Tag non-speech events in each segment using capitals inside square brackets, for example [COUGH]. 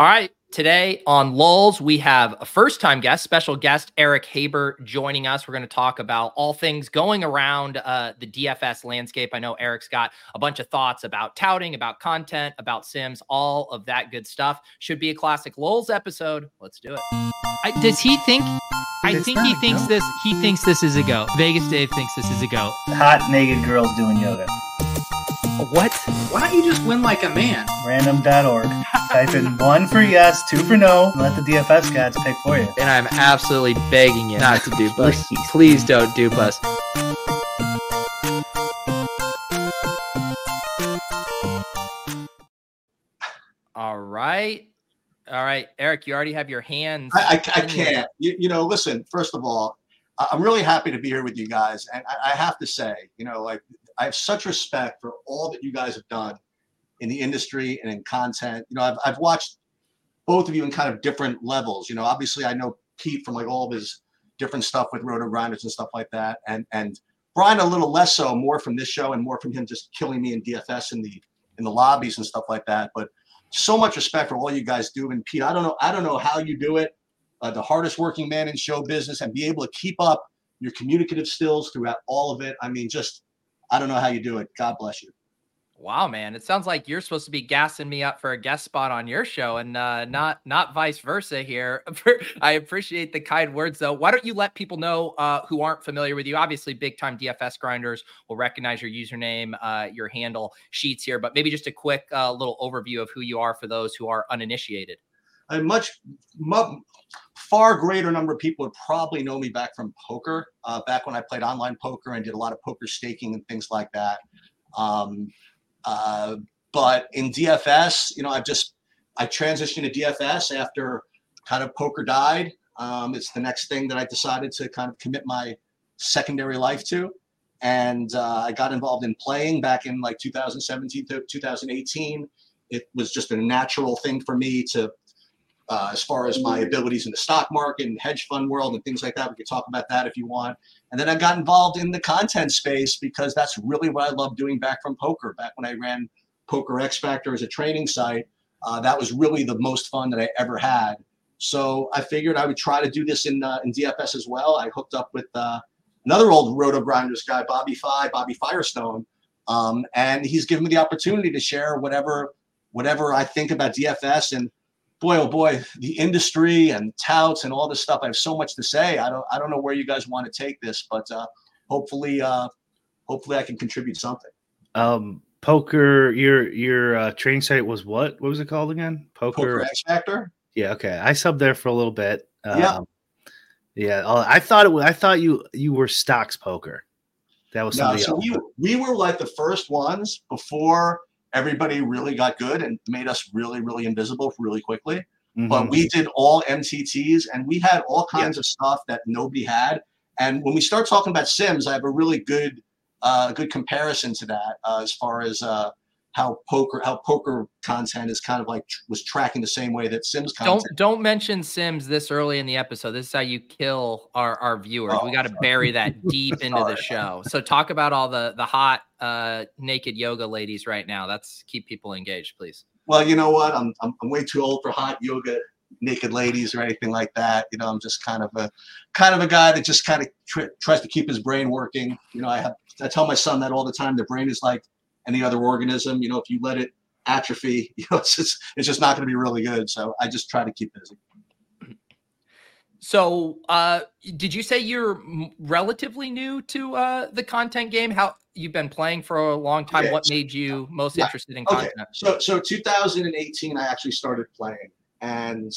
All right. Today on LOLz, we have a first time guest, special guest, Eric Haber, joining us. We're going to talk about all things going around uh, the DFS landscape. I know Eric's got a bunch of thoughts about touting, about content, about Sims, all of that good stuff. Should be a classic LOLz episode. Let's do it. I, does he think? I think he thinks this. He thinks this is a go. Vegas Dave thinks this is a go. Hot naked girls doing yoga. What? Why don't you just win like a man? Random.org. [LAUGHS] Type in one for yes, two for no, and let the DFS cats pick for you. And I'm absolutely begging you not to dupe [LAUGHS] us. Please don't dupe us. All right. All right, Eric, you already have your hands. I, I, I can't. You, you, know, listen, first of all, I'm really happy to be here with you guys. And I, I have to say, you know, like, I have such respect for all that you guys have done in the industry and in content. You know, I've, I've watched both of you in kind of different levels. You know, obviously I know Pete from like all of his different stuff with Roto Grinders and stuff like that. And and Brian a little less so, more from this show and more from him just killing me in DFS in the in the lobbies and stuff like that. But so much respect for all you guys do. And Pete, I don't know, I don't know how you do it. Uh, the hardest working man in show business and be able to keep up your communicative skills throughout all of it. I mean, just I don't know how you do it. God bless you. Wow, man! It sounds like you're supposed to be gassing me up for a guest spot on your show, and uh, not not vice versa here. [LAUGHS] I appreciate the kind words, though. Why don't you let people know uh, who aren't familiar with you? Obviously, big time DFS grinders will recognize your username, uh, your handle sheets here, but maybe just a quick uh, little overview of who you are for those who are uninitiated. A much, much far greater number of people would probably know me back from poker, uh, back when I played online poker and did a lot of poker staking and things like that. Um, uh, but in DFS, you know, I've just I transitioned to DFS after kind of poker died. Um, it's the next thing that I decided to kind of commit my secondary life to. And uh, I got involved in playing back in like 2017 to 2018. It was just a natural thing for me to, uh, as far as my abilities in the stock market and hedge fund world and things like that. We could talk about that if you want. And then I got involved in the content space because that's really what I love doing back from poker. Back when I ran Poker X Factor as a training site, uh, that was really the most fun that I ever had. So I figured I would try to do this in uh, in DFS as well. I hooked up with uh, another old Roto Grinders guy, Bobby Fi, Bobby Firestone, um, and he's given me the opportunity to share whatever whatever I think about DFS and boy, oh boy, the industry and touts and all this stuff. I have so much to say. I don't, I don't know where you guys want to take this, but uh, hopefully, uh, hopefully, I can contribute something. Um, poker. Your your uh, training site was what? What was it called again? Poker, poker X Factor. Yeah. Okay. I subbed there for a little bit. Um, yeah. Yeah. Uh, I thought it was. I thought you you were stocks poker. That was no. So else. we we were like the first ones before everybody really got good and made us really, really invisible really quickly. Mm-hmm. But we did all MTTs and we had all kinds yeah. of stuff that nobody had. And when we start talking about Sims, I have a really good, uh, good comparison to that uh, as far as uh, how poker how poker content is kind of like was tracking the same way that Sims content. Don't don't mention Sims this early in the episode. This is how you kill our our viewers. Oh, we got to bury that [LAUGHS] deep into the show. So talk about all the the hot uh, naked yoga ladies right now. That's keep people engaged, please. Well, you know what? I'm I'm, I'm way too old for hot yoga naked ladies or anything like that. You know, I'm just kind of a kind of a guy that just kind of tr- tries to keep his brain working. You know, I have I tell my son that all the time. The brain is like any other organism. You know, if you let it atrophy, [LAUGHS] you know, it's just it's just not going to be really good. So I just try to keep busy. So, uh, did you say you're relatively new to uh, the content game? How you've been playing for a long time? Yeah. What made you most yeah. interested in content? Okay. So, so 2018, I actually started playing, and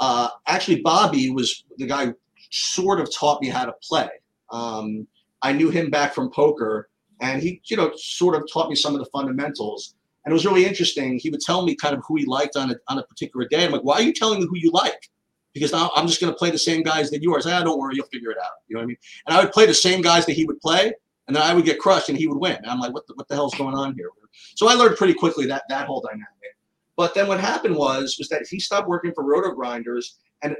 uh, actually, Bobby was the guy who sort of taught me how to play. Um, I knew him back from poker, and he, you know, sort of taught me some of the fundamentals. And it was really interesting. He would tell me kind of who he liked on a, on a particular day. I'm like, why are you telling me who you like? Because now I'm just going to play the same guys that you are. I ah, don't worry, you'll figure it out. You know what I mean? And I would play the same guys that he would play, and then I would get crushed and he would win. And I'm like, what the, what the hell's going on here? So I learned pretty quickly that that whole dynamic. But then what happened was was that he stopped working for Roto Grinders, and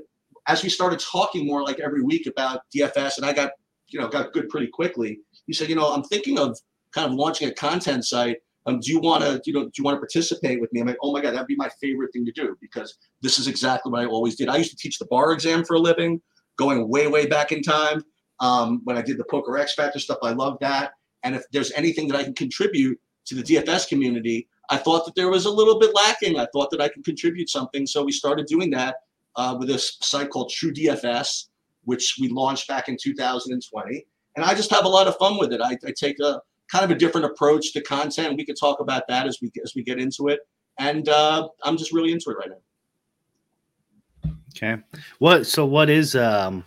as we started talking more like every week about DFS, and I got you know got good pretty quickly he said, you know, I'm thinking of kind of launching a content site. Um, do you want to, you know, do you want to participate with me? I'm like, oh my god, that'd be my favorite thing to do because this is exactly what I always did. I used to teach the bar exam for a living, going way way back in time. Um, when I did the Poker X Factor stuff, I loved that. And if there's anything that I can contribute to the DFS community, I thought that there was a little bit lacking. I thought that I could contribute something, so we started doing that uh, with a site called True DFS, which we launched back in 2020. And I just have a lot of fun with it. I, I take a kind of a different approach to content. We could talk about that as we as we get into it. And uh, I'm just really into it right now. Okay. What? So what is um?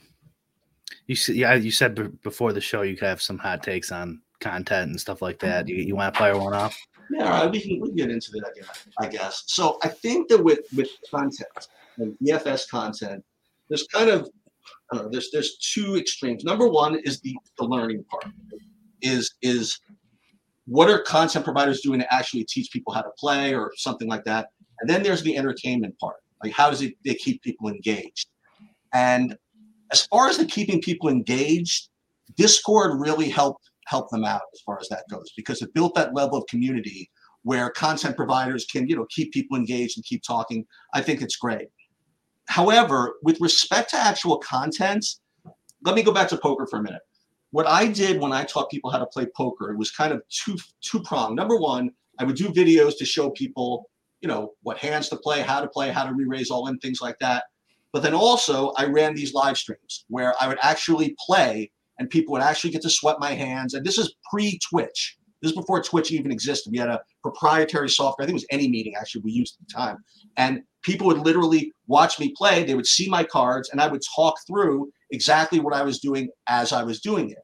You yeah you said b- before the show you could have some hot takes on content and stuff like that. You, you want to fire one off? Yeah, we can we can get into that, guess, I guess. So I think that with with content and DFS content, there's kind of know, there's there's two extremes. Number one is the the learning part. Is is what are content providers doing to actually teach people how to play or something like that? And then there's the entertainment part. Like how does it they keep people engaged? And as far as the keeping people engaged, Discord really helped help them out as far as that goes because it built that level of community where content providers can you know keep people engaged and keep talking. I think it's great. However, with respect to actual content, let me go back to poker for a minute. What I did when I taught people how to play poker, it was kind of two two pronged. Number one, I would do videos to show people, you know, what hands to play, how to play, how to re-raise all in, things like that. But then also I ran these live streams where I would actually play and people would actually get to sweat my hands. And this is pre-Twitch. This is before Twitch even existed. We had a proprietary software. I think it was AnyMeeting actually we used at the time. And people would literally watch me play. They would see my cards and I would talk through exactly what I was doing as I was doing it.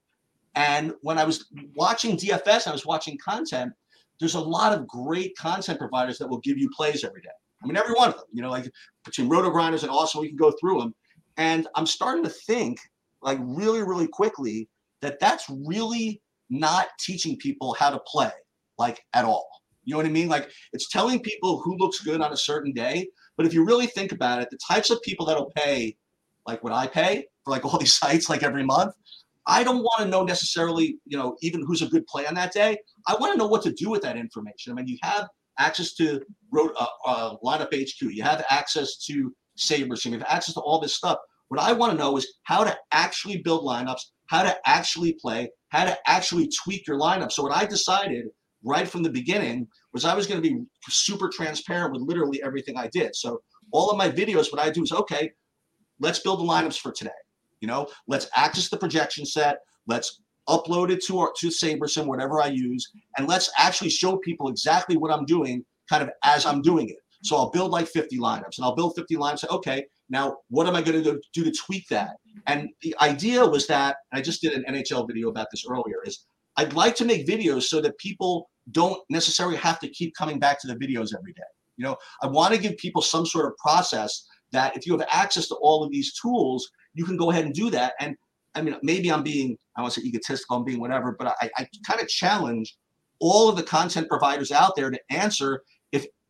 And when I was watching DFS, I was watching content. There's a lot of great content providers that will give you plays every day. I mean, every one of them, you know, like between Roto Grinders and also we can go through them. And I'm starting to think, like, really, really quickly, that that's really not teaching people how to play, like, at all. You know what I mean? Like, it's telling people who looks good on a certain day. But if you really think about it, the types of people that'll pay, like what I pay for like [LAUGHS] all these sites, like every month, I don't want to know necessarily, you know, even who's a good play on that day. I want to know what to do with that information. I mean, you have access to road, uh, uh, lineup HQ, you have access to SaberSim, you have access to all this stuff. What I want to know is how to actually build lineups, how to actually play, how to actually tweak your lineup. So what I decided right from the beginning was I was going to be super transparent with literally everything I did. So all of my videos, what I do is okay, let's build the lineups for today. You know, let's access the projection set. Let's upload it to our to SaberSim, whatever I use, and let's actually show people exactly what I'm doing, kind of as I'm doing it. So I'll build like 50 lineups, and I'll build 50 lineups. Okay, now what am I going to do to tweak that? And the idea was that I just did an NHL video about this earlier. Is I'd like to make videos so that people don't necessarily have to keep coming back to the videos every day. You know, I want to give people some sort of process that if you have access to all of these tools, you can go ahead and do that. And I mean, maybe I'm being, I want to say egotistical, I'm being whatever, but I, I kind of challenge all of the content providers out there to answer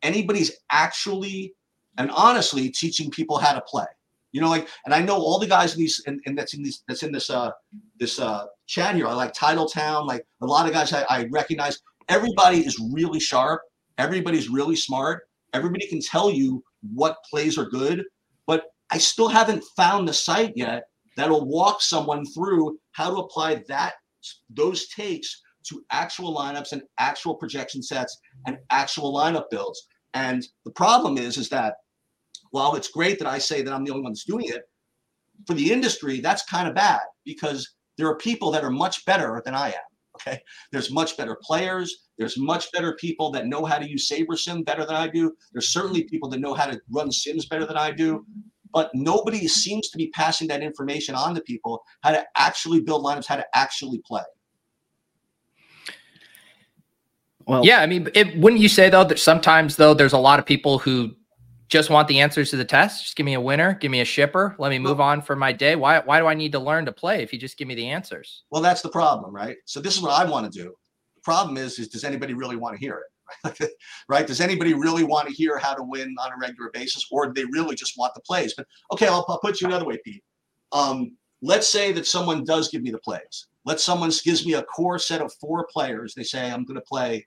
anybody's actually and honestly teaching people how to play. You know, like, and I know all the guys in these, and, and that's in this, that's in this, uh, this uh, chat here. I like Titletown, like a lot of guys I, I recognize. Everybody is really sharp. Everybody's really smart. Everybody can tell you what plays are good, but I still haven't found the site yet that'll walk someone through how to apply that those takes to actual lineups and actual projection sets and actual lineup builds. And the problem is, is that while it's great that I say that I'm the only one that's doing it, for the industry, that's kind of bad because there are people that are much better than I am. Okay. There's much better players. There's much better people that know how to use SaberSim better than I do. There's certainly people that know how to run sims better than I do. But nobody seems to be passing that information on to people how to actually build lineups, how to actually play. Well, Yeah, I mean, it, wouldn't you say though that sometimes though there's a lot of people who just want the answers to the test? Just give me a winner, give me a shipper, let me move on for my day. Why why do I need to learn to play if you just give me the answers? Well, that's the problem, right? So this is what I want to do. The problem is, is does anybody really want to hear it? [LAUGHS] right? Does anybody really want to hear how to win on a regular basis, or do they really just want the plays? But okay, I'll, I'll put you another way, Pete. Um, let's say that someone does give me the plays. Let's someone gives me a core set of four players. They say I'm going to play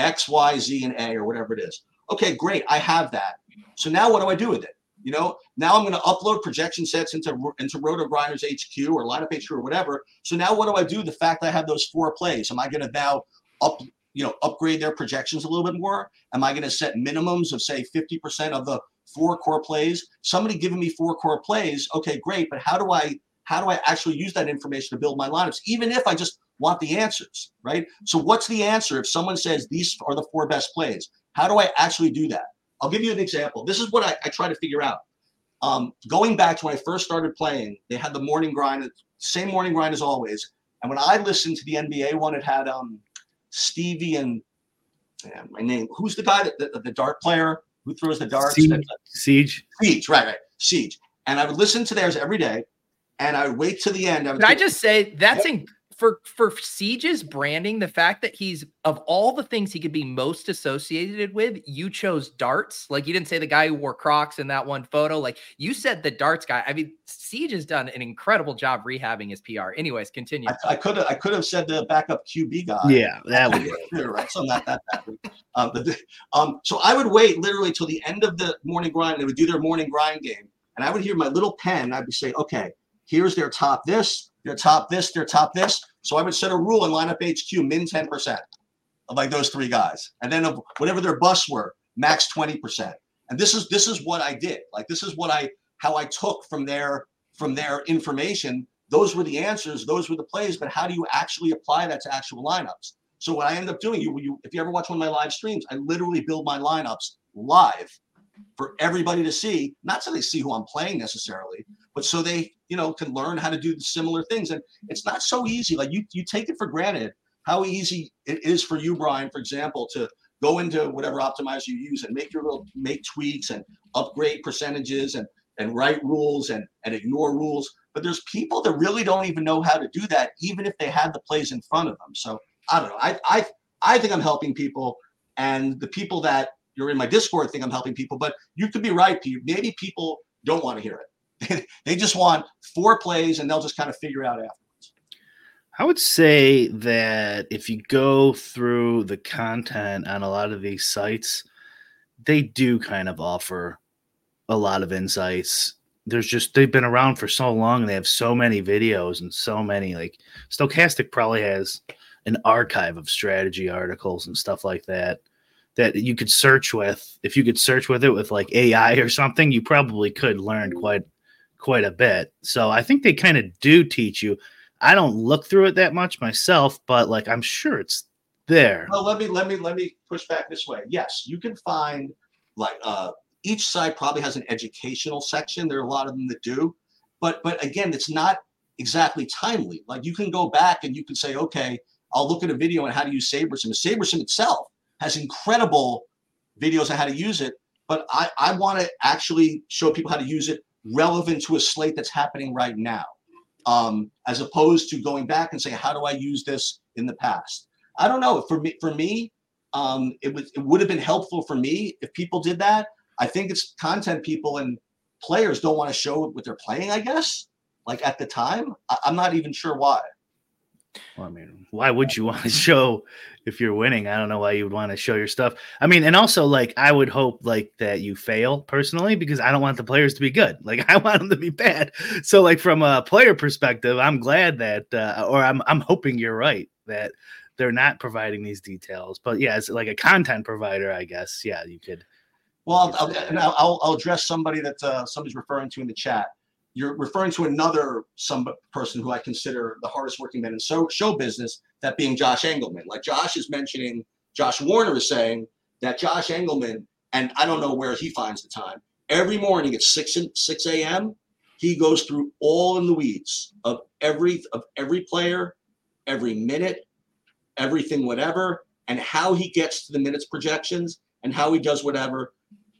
X, Y, Z, and A, or whatever it is. Okay, great. I have that. So now what do I do with it? You know, now I'm going to upload projection sets into into Roto Grinders HQ or Lineup HQ or whatever. So now what do I do? The fact I have those four plays, am I going to now up you know upgrade their projections a little bit more? Am I going to set minimums of say 50% of the four core plays? Somebody giving me four core plays, okay, great. But how do I how do I actually use that information to build my lineups, even if I just want the answers, right? So what's the answer if someone says these are the four best plays? How do I actually do that? I'll give you an example. This is what I, I try to figure out. Um, going back to when I first started playing, they had the morning grind, same morning grind as always. And when I listened to the NBA one, it had um, Stevie and man, my name. Who's the guy that the, the dart player who throws the darts? Siege. Siege. Siege, right, right, Siege. And I would listen to theirs every day, and I would wait to the end. I would Can I just say that's in, for for Siege's branding, the fact that he's of all the things he could be most associated with, you chose darts. Like you didn't say the guy who wore Crocs in that one photo. Like you said the darts guy. I mean, Siege has done an incredible job rehabbing his PR. Anyways, continue. I could have I could have said the backup QB guy. Yeah, that [LAUGHS] would. Yeah, right. So not that bad. Um, but um, so I would wait literally till the end of the morning grind. They would do their morning grind game, and I would hear my little pen. I'd be say, okay, here's their top this, their top this, their top this. So I would set a rule in lineup HQ, min ten percent of like those three guys, and then of whatever their busts were, max twenty percent. And this is this is what I did. Like this is what I how I took from their from their information. Those were the answers. Those were the plays. But how do you actually apply that to actual lineups? So what I end up doing, you, you if you ever watch one of my live streams, I literally build my lineups live for everybody to see, not so they see who I'm playing necessarily, but so they, you know, can learn how to do similar things. And it's not so easy. Like you you take it for granted how easy it is for you, Brian, for example, to go into whatever optimizer you use and make your little make tweaks and upgrade percentages and and write rules and and ignore rules. But there's people that really don't even know how to do that, even if they had the plays in front of them. So I don't know. I I I think I'm helping people, and the people that you're in my Discord think I'm helping people. But you could be right. Maybe people don't want to hear it. [LAUGHS] they just want four plays, and they'll just kind of figure out after. I would say that if you go through the content on a lot of these sites, they do kind of offer a lot of insights. There's just they've been around for so long, and they have so many videos and so many like Stokastic probably has an archive of strategy articles and stuff like that that you could search with. If you could search with it with like AI or something, you probably could learn quite quite a bit. So I think they kind of do teach you. I don't look through it that much myself, but like I'm sure it's there. Well, let me let me let me push back this way. Yes, you can find like uh, each side probably has an educational section. There are a lot of them that do, but but again, it's not exactly timely. Like you can go back and you can say, okay, I'll look at a video on how to use SaberSim. SaberSim itself has incredible videos on how to use it, but I I want to actually show people how to use it relevant to a slate that's happening right now, um, as opposed to going back and saying, how do I use this in the past? I don't know. For me, for me, um, it would it would have been helpful for me if people did that. I think it's content people and players don't want to show what they're playing. I guess, like at the time, I, I'm not even sure why. Well, I mean, why would you [LAUGHS] want to show if you're winning? I don't know why you would want to show your stuff. I mean, and also like I would hope like that you fail personally because I don't want the players to be good. [LAUGHS] Like I want them to be bad. So like from a player perspective, I'm glad that uh, or I'm I'm hoping you're right that they're not providing these details. But yeah, as like a content provider, I guess yeah, you could. Well, I'll, I'll, I'll, I'll- I'll address somebody that uh, somebody's referring to in the chat. You're referring to another some person who I consider the hardest working man in so, show business, that being Josh Engleman. Like Josh is mentioning, Josh Warner is saying that Josh Engleman, and I don't know where he finds the time. Every morning at six and six a.m., he goes through all in the weeds of every of every player, every minute, everything, whatever, and how he gets to the minutes projections and how he does whatever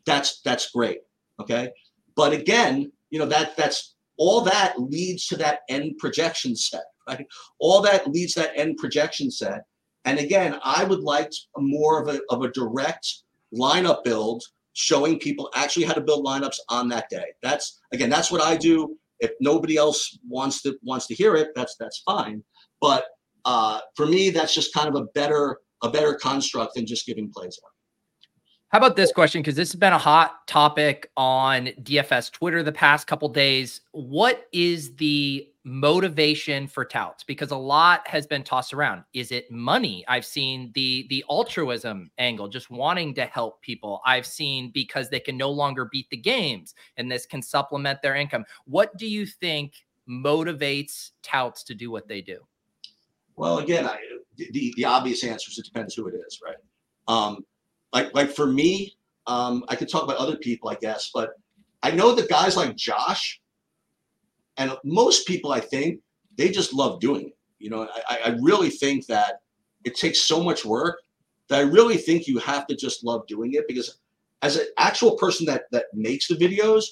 that's that's great okay but again you know that that's all that leads to that end projection set right? All that leads that end projection set. And again i would like more of a, of a direct lineup build showing people actually how to build lineups on that day. That's again that's what i do. If nobody else wants to wants to hear it that's that's fine. But uh, for me that's just kind of a better a better construct than just giving plays out. How about this question? Because this has been a hot topic on DFS Twitter the past couple days. What is the motivation for touts? Because a lot has been tossed around. Is it money? I've seen the the altruism angle, just wanting to help people. I've seen because they can no longer beat the games, and this can supplement their income. What do you think motivates touts to do what they do? Well, again, I, the the obvious answer is it depends who it is, right? Um, like like for me, um, I could talk about other people, I guess, but I know that guys like Josh and most people, I think, they just love doing it. You know, I, I really think that it takes so much work that I really think you have to just love doing it because as an actual person that that makes the videos,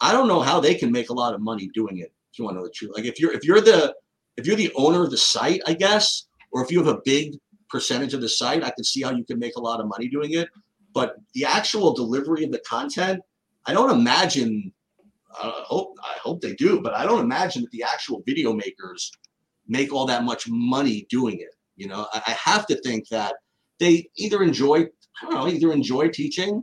I don't know how they can make a lot of money doing it. If you want to know the truth, like if you're if you're the if you're the owner of the site, I guess, or if you have a big percentage of the site, I can see how you can make a lot of money doing it. But the actual delivery of the content, I don't imagine. I hope I hope they do, but I don't imagine that the actual video makers make all that much money doing it. You know, I, I have to think that they either enjoy, I don't know, either enjoy teaching,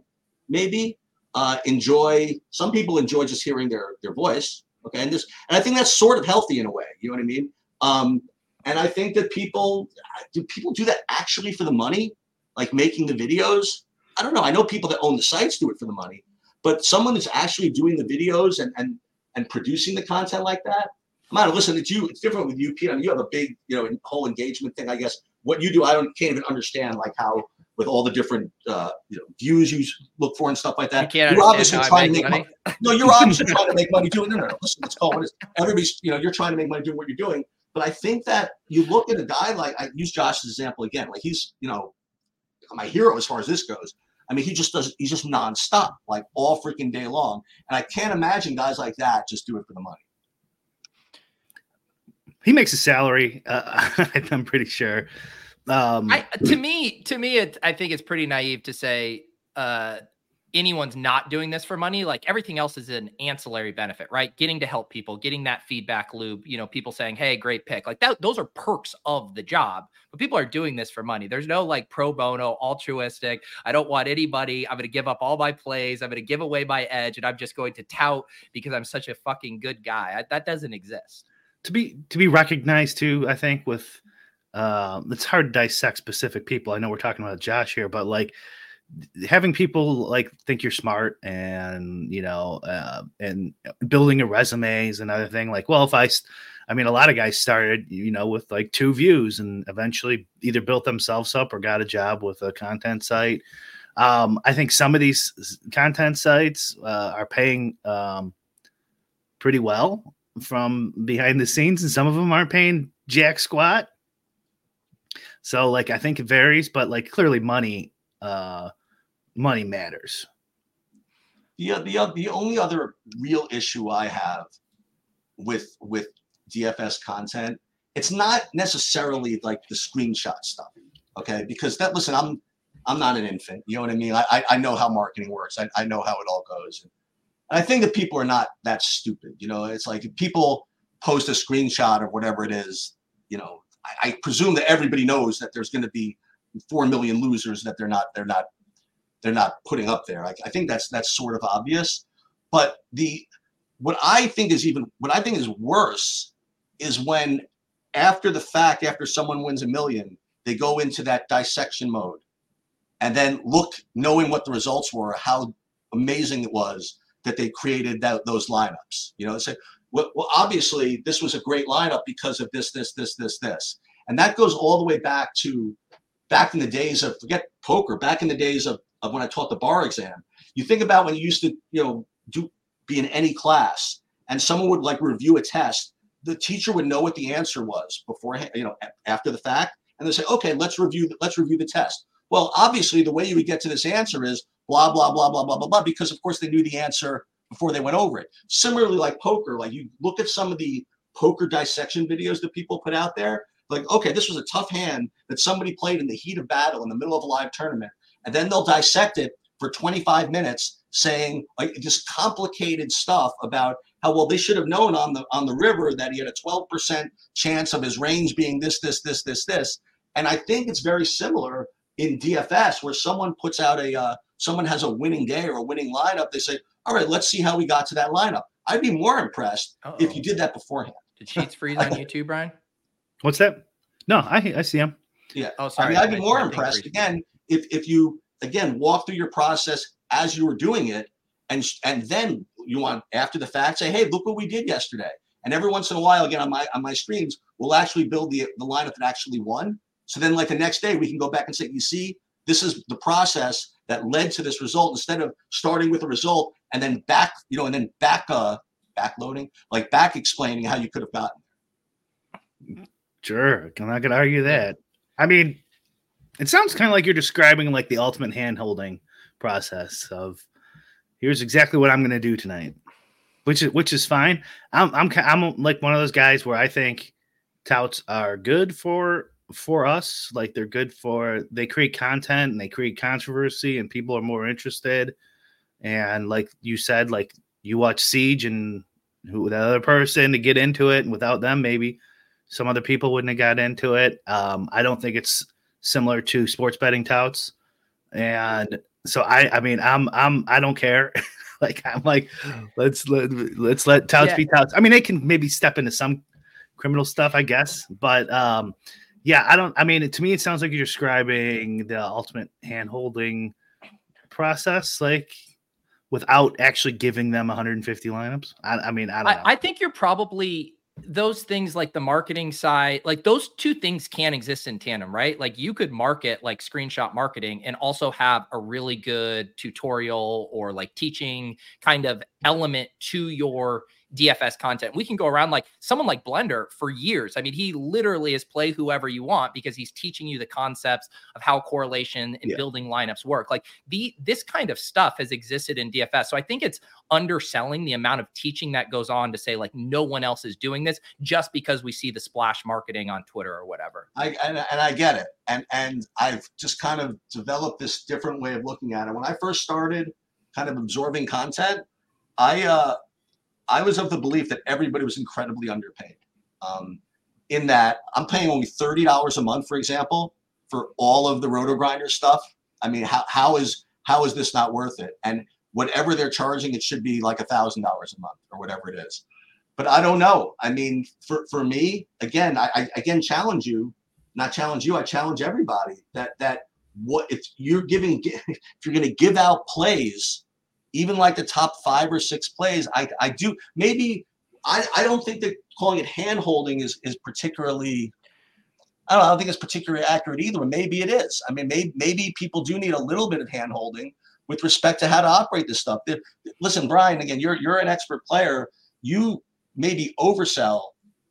maybe uh, enjoy. Some people enjoy just hearing their their voice. Okay, and this, and I think that's sort of healthy in a way. You know what I mean? Um, and I think that people do people do that actually for the money, like making the videos. I don't know. I know people that own the sites do it for the money, but someone that's actually doing the videos and and and producing the content like that. I'm not listen. It's you. It's different with you, Pete. I mean, you have a big, you know, whole engagement thing. I guess what you do, I don't can't even understand like how with all the different uh, you know views you look for and stuff like that. You you're obviously trying to make money. money. No, you're obviously trying to make money doing. No, no, no. Listen, it's called what it. Everybody's, you know, you're trying to make money doing what you're doing. But I think that you look at a guy like I use Josh's example again. Like he's, you know, my hero as far as this goes. I mean, he just does. He's just nonstop, like all freaking day long. And I can't imagine guys like that just do it for the money. He makes a salary. Uh, [LAUGHS] I'm pretty sure. Um, I, to me, to me, it, I think it's pretty naive to say uh, anyone's not doing this for money. Like everything else is an ancillary benefit, right? Getting to help people, getting that feedback loop. You know, people saying, "Hey, great pick." Like that. Those are perks of the job. But people are doing this for money. There's no like pro bono, altruistic. I don't want anybody. I'm going to give up all my plays. I'm going to give away my edge, and I'm just going to tout because I'm such a fucking good guy. I, that doesn't exist. to be to be recognized too i think with uh, it's hard to dissect specific people i know we're talking about josh here but like having people like think you're smart and you know uh, and building a resume is another thing. Like well if i i mean a lot of guys started you know with like two views and eventually either built themselves up or got a job with a content site. Um, i think some of these content sites uh, are paying um, pretty well from behind the scenes and some of them aren't paying jack squat. So like i think it varies but like clearly money uh money matters The, the, the only other real issue I have with with DFS content, it's not necessarily like the screenshot stuff. Okay. Because that listen, I'm I'm not an infant. You know what I mean? I I, know how marketing works. I, I know how it all goes. And I think that people are not that stupid. You know, it's like if people post a screenshot or whatever it is, you know, I, I presume that everybody knows that there's gonna be four million losers that they're not they're not they're not putting up there. I, I think that's that's sort of obvious. But the what I think is even what I think is worse is when after the fact, after someone wins a million, they go into that dissection mode and then look, knowing what the results were, how amazing it was that they created that, those lineups. You know, say, well, well, obviously this was a great lineup because of this, this, this, this, this, and that goes all the way back to back in the days of forget poker, back in the days of, of when I taught the bar exam. You think about when you used to, you know, do be in any class and someone would like review a test, the teacher would know what the answer was beforehand, you know, after the fact, and they say, okay, let's review, let's review the test. Well, obviously, the way you would get to this answer is blah blah blah blah blah blah blah, because of course they knew the answer before they went over it. Similarly, like poker, like you look at some of the poker dissection videos that people put out there, like, okay, this was a tough hand that somebody played in the heat of battle in the middle of a live tournament, and then they'll dissect it for 25 minutes saying like just complicated stuff about how well they should have known on the on the river that he had a 12% chance of his range being this this this this this And I think it's very similar in DFS where someone puts out a uh, someone has a winning day or a winning lineup. They say, "All right, let's see how we got to that lineup." I'd be more impressed Uh-oh. if you did that beforehand. Did Sheets freeze on you too, Brian? What's that? No, I I see him. Yeah. Oh, I sorry. mean, I'd be more impressed again if if you again walk through your process as you were doing it, and and then you want after the fact say, hey, look what we did yesterday. And every once in a while, again on my on my streams, we'll actually build the the lineup that actually won. So then, like the next day, we can go back and say, you see, this is the process that led to this result. Instead of starting with a result and then back, you know, and then back uh backloading, like back explaining how you could have gotten. Sure, I'm not gonna argue that. I mean, it sounds kind of like you're describing like the ultimate hand holding process of here's exactly what I'm gonna do tonight, which is which is fine. I'm I'm I'm like one of those guys where I think touts are good for for us, like they're good for they create content and they create controversy and people are more interested. And like you said, like you watch Siege and who the other person to get into it, and without them, maybe some other people wouldn't have got into it. Um, I don't think it's similar to sports betting touts, and so I, I mean, I'm, I'm, I don't care. [LAUGHS] like I'm like, let's let let's let touts Yeah. be touts. I mean, they can maybe step into some criminal stuff, I guess, but um, yeah, I don't. I mean, to me, it sounds like you're describing the ultimate hand holding process, like without actually giving them 150 lineups. I, I mean, I don't know. I, I think you're probably those things like the marketing side, like those two things can exist in tandem, right? Like you could market like screenshot marketing and also have a really good tutorial or like teaching kind of element to your DFS content. We can go around like someone like Blender for years. I mean, he literally is play whoever you want because he's teaching you the concepts of how correlation and Yeah. building lineups work. Like the this kind of stuff has existed in DFS. So I think it's underselling the amount of teaching that goes on to say like no one else is doing this just because we see the splash marketing on Twitter or whatever. I and, and I get it, and and I've just kind of developed this different way of looking at it. When I first started, kind of absorbing content, I uh, I was of the belief that everybody was incredibly underpaid. Um, in that I'm paying only thirty dollars a month, for example, for all of the Roto Grinder stuff. I mean, how how is how is this not worth it? And whatever they're charging, it should be like a thousand dollars a month or whatever it is. But I don't know. I mean, for for me, again, I, I again challenge you not challenge you, I challenge everybody that that what if you're giving [LAUGHS] if you're going to give out plays, even like the top five or six plays, I I do maybe I I don't think that calling it hand holding is is particularly. I don't, know, I don't think it's particularly accurate either. Maybe it is. I mean, maybe maybe people do need a little bit of hand holding with respect to how to operate this stuff. That- Listen, Brian, again, you're you're an expert player. You maybe oversell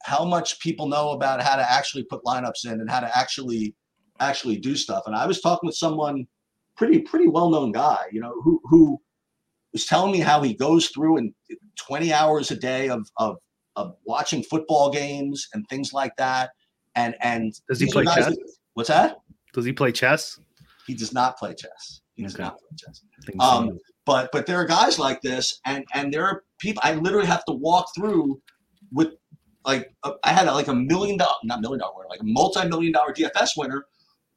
how much people know about how to actually put lineups in and how to actually actually do stuff. And I was talking with someone pretty pretty well known guy, you know, who who was telling me how he goes through and 20 hours a day of of of watching football games and things like that. And and Does he play chess? that- what's that? Does he play chess? He does not play chess. He does Okay. not play chess Um, so. but but there are guys like this and and there are people i literally have to walk through with like uh, i had like a million dollar not million dollar winner like a multi-million dollar dfs winner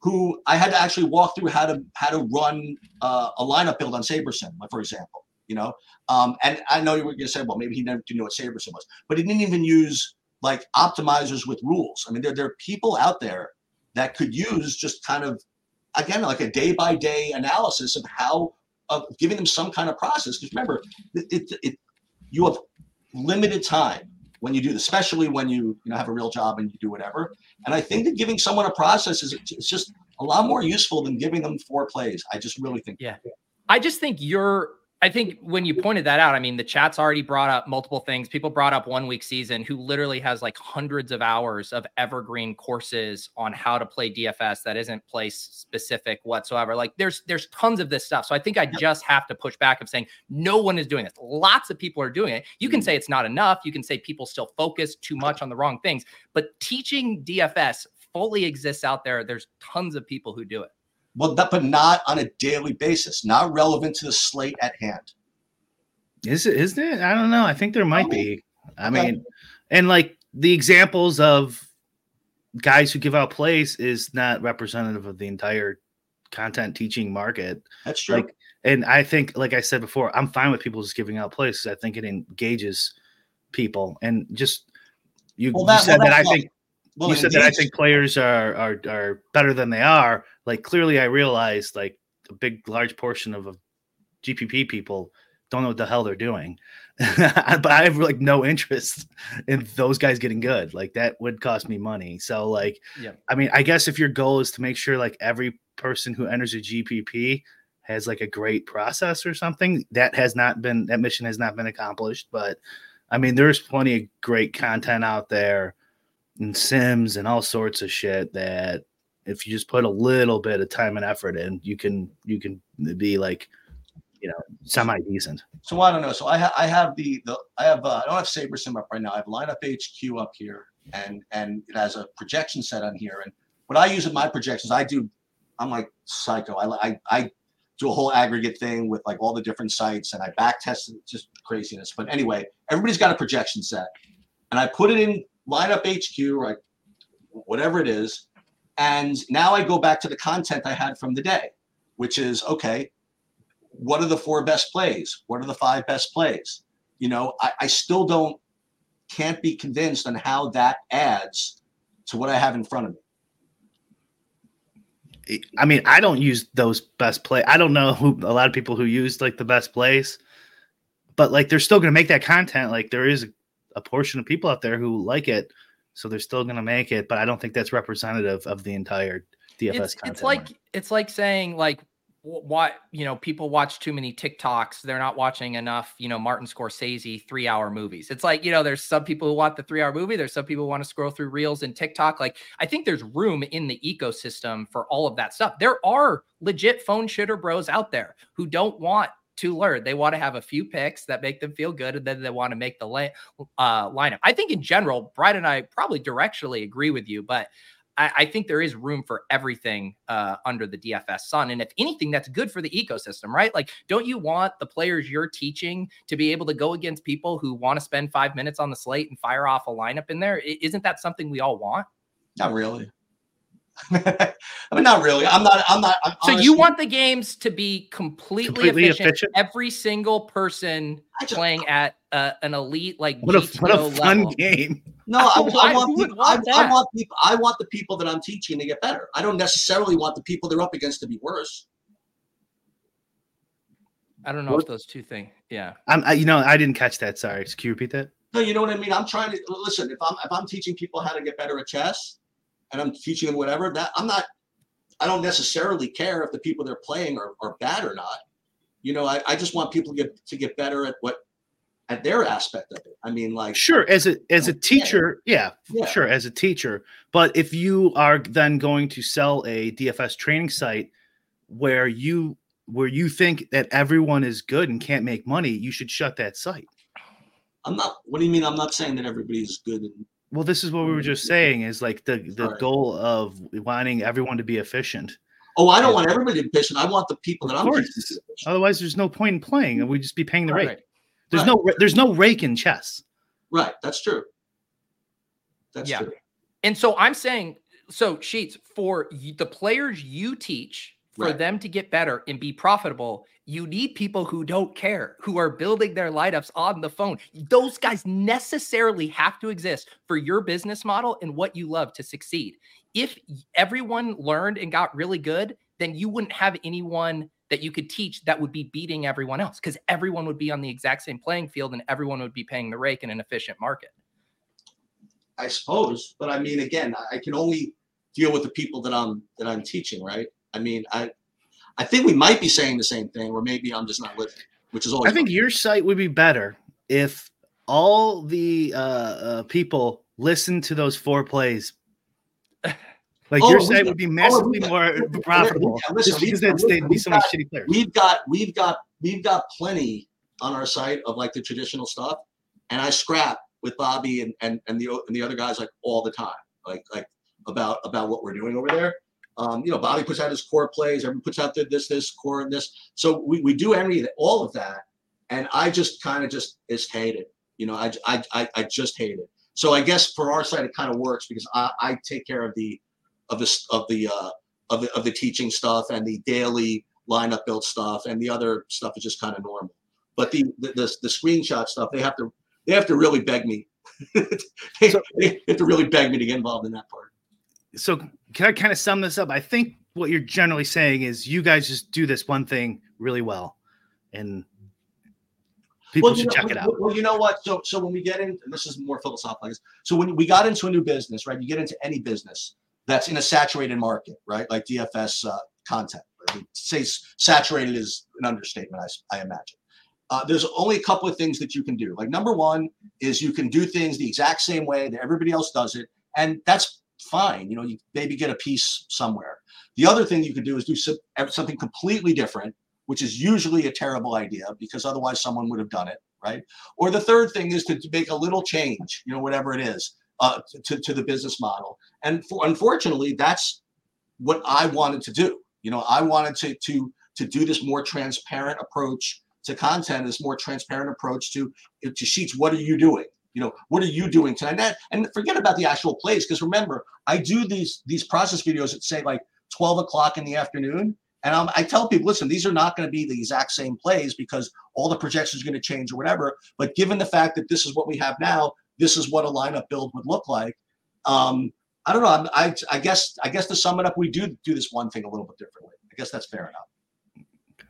who i had to actually walk through how to how to run uh, a lineup build on sabersim for example you know um, and i know you were going to say well maybe he never didn't know what sabersim was but he didn't even use like optimizers with rules i mean there, there are people out there that could use just kind of again like a day by day analysis of how of giving them some kind of process. Because remember, it, it, it you have limited time when you do this, especially when you you know have a real job and you do whatever. And I think that giving someone a process is it's just a lot more useful than giving them four plays. I just really think. Yeah. I just think you're I think when you pointed that out, I mean, the chat's already brought up multiple things. People brought up one week season who literally has like hundreds of hours of evergreen courses on how to play DFS that isn't place specific whatsoever. Like there's there's tons of this stuff. So I think I just have to push back of saying no one is doing this. Lots of people are doing it. You can mm-hmm. say it's not enough. You can say people still focus too much on the wrong things, but teaching DFS fully exists out there. There's tons of people who do it. Well, that, but not on a daily basis, not relevant to the slate at hand. Is it? Is there? I don't know. I think there might be. I Okay. mean, and like the examples of guys who give out plays is not representative of the entire content teaching market. That's true. Like, and I think, like I said before, I'm fine with people just giving out plays because I think it engages people. And just you, Well, you said well, that I that's think well, you said that I think players are are are better than they are. Like clearly, I realized like a big large portion of, of GPP people don't know what the hell they're doing. [LAUGHS] but I have like no interest in those guys getting good. Like that would cost me money. So like, Yeah. I mean, I guess if your goal is to make sure like every person who enters a GPP has like a great process or something, that has not been that mission has not been accomplished. But I mean, there's plenty of great content out there and Sims and all sorts of shit that if you just put a little bit of time and effort in, you can you can be like, you know, semi decent. So I don't know. So I, ha- I have the the I have uh, I don't have SaberSim up right now. I have lineup HQ up here, and and it has a projection set on here. And what I use in my projections, I do. I'm like psycho. I I, I do a whole aggregate thing with like all the different sites, and I back test it, just craziness. But anyway, everybody's got a projection set, and I put it in lineup HQ, right? whatever it is, and now I go back to the content I had from the day, which is okay what are the four best plays? What are the five best plays? You know, I, I still don't can't be convinced on how that adds to what I have in front of me. I mean, I don't use those best play. I don't know who a lot of people who use like the best plays, but like they're still going to make that content. Like there is a, portion of people out there who like it, so they're still going to make it. But I don't think that's representative of the entire DFS it's, content. it's like it's like saying like what you know people watch too many tiktoks they're not watching enough you know martin scorsese three hour movies it's like you know there's some people who want the three hour movie there's some people who want to scroll through reels and tiktok like i think there's room in the ecosystem for all of that stuff there are legit phone shitter bros out there who don't want to learn they want to have a few picks that make them feel good and then they want to make the la- uh, lineup i think in general brian and i probably directionally agree with you but I, I think there is room for everything uh, under the DFS sun. And if anything, that's good for the ecosystem, right? Like, don't you want the players you're teaching to be able to go against people who want to spend five minutes on the slate and fire off a lineup in there? I- Isn't that something we all want? Not really. [LAUGHS] I mean, not really. I'm not. I'm not. I'm So you want the games to be completely, Completely efficient, efficient? Every single person just- playing at uh, an elite like what a what a fun level. game. No, I, [LAUGHS] Why- I want people. I, want I that? want people. I want the people that I'm teaching to get better. I don't necessarily want the people they're up against to be worse. I don't know What- if those two things. Yeah. I'm, I, you know, I didn't catch that. Sorry, can you repeat that? No, you know what I mean. I'm trying to listen. If I'm if I'm teaching people how to get better at chess, and I'm teaching them whatever, that I'm not. I don't necessarily care if the people they're playing are, are bad or not. You know, I, I just want people to get to get better at what at their aspect of it. I mean, like Sure, as a as a teacher, yeah, Yeah. sure, as a teacher. But if you are then going to sell a DFS training site where you where you think that everyone is good and can't make money, you should shut that site. I'm not. What do you mean? I'm not saying that everybody's good. And, Well, this is what we were just saying is like the the Sorry. goal of wanting everyone to be efficient. oh, I don't want everybody to be patient. I want the people that Of I'm course. teaching. to be. Otherwise, there's no point in playing, and we just be paying the rate. Right. There's Right. no there's no rake in chess. Right. That's true. That's Yeah. true. And so I'm saying, so Sheets, for the players you teach, for Right. them to get better and be profitable, you need people who don't care, who are building their lineups on the phone. Those guys necessarily have to exist for your business model and what you love to succeed. If everyone learned and got really good, then you wouldn't have anyone that you could teach that would be beating everyone else because everyone would be on the exact same playing field and everyone would be paying the rake in an efficient market. I suppose, but I mean, again, I- can only deal with the people that I'm that I'm teaching, right? I mean, I I think we might be saying the same thing, or maybe I'm just not living, which is always. I think your site would be better if all the uh, uh, people listen to those four plays. [LAUGHS] Like Oh, your site would be massively got- more profitable. yeah, listen, just we- because there'd be so got- shitty players. we've got we've got we've got plenty on our site of like the traditional stuff, and I scrap with Bobby and and and the and the other guys like all the time, like like about about what we're doing over there. Um, you know, Bobby puts out his core plays, everyone puts out their this, this, core, and this. So we, we do any all of that, and I just kind of just is hate it. You know, I, I I I just hate it. So I guess for our side, it kind of works because I, I take care of the of the of the uh, of the of the teaching stuff and the daily lineup build stuff, and the other stuff is just kind of normal. But the the, the, the screenshot stuff, they have to they have to really beg me. [LAUGHS] they, So- they have to really beg me to get involved in that part. So can I kind of sum this up? I think what you're generally saying is you guys just do this one thing really well, and people you should know, check it out. Well, you know what? So, so when we get in, and this is more philosophical. So when we got into a new business, right? You get into any business that's in a saturated market, right? Like DFS uh, content. I mean, say saturated is an understatement, I imagine. Uh, there's only a couple of things that you can do. Like number one is you can do things the exact same way that everybody else does it, and that's fine. You know, you maybe get a piece somewhere. The other thing you could do is do some, something completely different, which is usually a terrible idea because otherwise someone would have done it, right? Or the third thing is to, to make a little change, you know, whatever it is, uh, to, to the business model. And for, unfortunately, that's what I wanted to do. You know, I wanted to to to do this more transparent approach to content, this more transparent approach to to sheets. What are you doing? You know, what are you doing tonight? And, that- and forget about the actual plays, because remember, I do these these process videos that say like 12 o'clock in the afternoon. And I'm, I tell people, listen, these are not going to be the exact same plays because all the projections are going to change or whatever. But given the fact that this is what we have now, this is what a lineup build would look like. Um, I don't know. I'm, I I guess I guess to sum it up, we do do this one thing a little bit differently. I guess that's fair enough.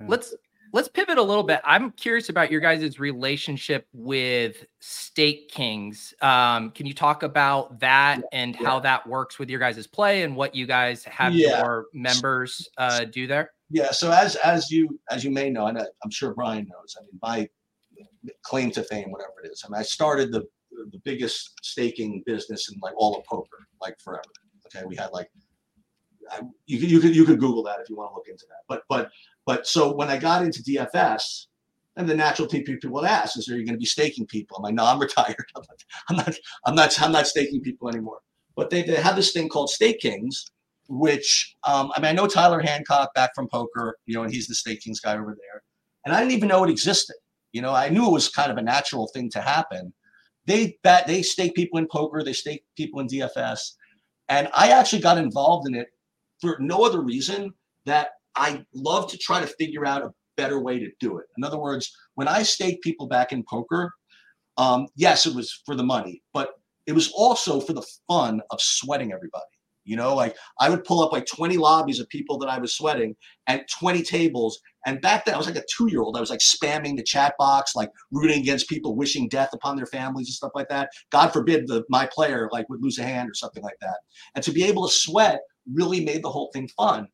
let's let's pivot a little bit. I'm curious about your guys' relationship with Stake Kings. Um, can you talk about that and how that works with your guys' play and what you guys have Yeah. your members uh, do there? Yeah. So as as you as you may know, and I- I'm sure Brian knows. I mean, my claim to fame, whatever it is. I mean, I started the the biggest staking business in like all of poker, like forever. Okay, we had like you could you could you could Google that if you want to look into that. But but but so when I got into DFS, and the natural thing people would ask is, "Are you going to be staking people?" I'm like, "No, I'm [LAUGHS] retired. I'm not I'm not I'm not, I'm not staking people anymore." But they, they have this thing called Stake Kings, which um, I mean, I know Tyler Hancock back from poker, you know, and he's the Stake Kings guy over there. And I didn't even know it existed. You know, I knew it was kind of a natural thing to happen. They bet they stake people in poker, they stake people in DFS, and I actually got involved in it for no other reason that I love to try to figure out a better way to do it. In other words, when I stake people back in poker, um, yes, it was for the money, but it was also for the fun of sweating everybody. You know, like I would pull up like 20 lobbies of people that I was sweating and 20 tables. And back then I was like a two year old. I was like spamming the chat box, like rooting against people, wishing death upon their families and stuff like that. God forbid the my player like would lose a hand or something like that. And to be able to sweat really made the whole thing fun.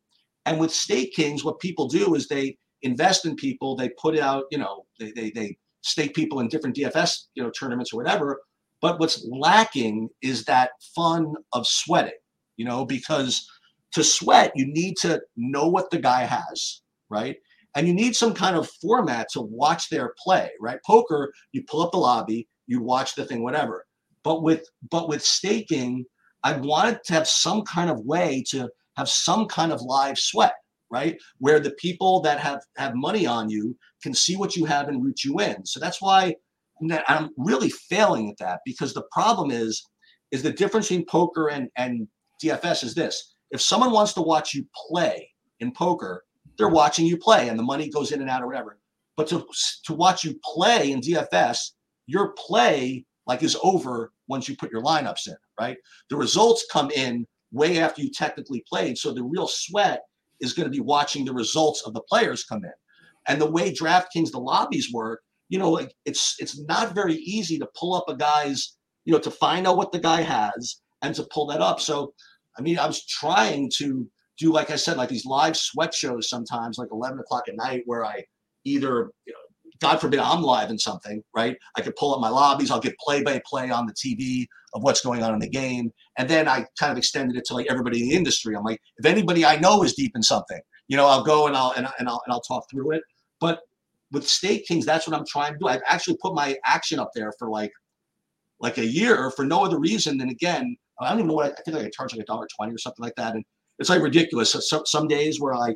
And with Stake Kings, what people do is they invest in people, they put out, you know, they they, they stake people in different DFS, you know, tournaments or whatever. But what's lacking is that fun of sweating, you know, because to sweat, you need to know what the guy has, right? And you need some kind of format to watch their play, right? Poker, you pull up the lobby, you watch the thing, whatever. But with but with staking, I wanted to have some kind of way to have some kind of live sweat, right? Where the people that have have money on you can see what you have and root you in. So that's why I'm really failing at that because the problem is, is the difference between poker and, and DFS is this. If someone wants to watch you play in poker, they're watching you play and the money goes in and out or whatever. But to, to watch you play in DFS, your play like is over once you put your lineups in, right? The results come in way after you technically played. So the real sweat is going to be watching the results of the players come in. And the way DraftKings, the lobbies work, you know, like it's it's not very easy to pull up a guy's, you know, to find out what the guy has and to pull that up. So, I mean, I was trying to do, like I said, like these live sweat shows sometimes, like 11 o'clock at night, where I either, you know, God forbid I'm live in something, right? I could pull up my lobbies, I'll get play by play on the TV of what's going on in the game. And then I kind of extended it to like everybody in the industry. I'm like, if anybody I know is deep in something, you know, I'll go and I'll and, and I'll and I'll talk through it. But with Stake Kings, that's what I'm trying to do. I've actually put my action up there for like like a year for no other reason than again, I don't even know what I, I think I charge like a dollar twenty or something like that. And it's like ridiculous. So, some some days where I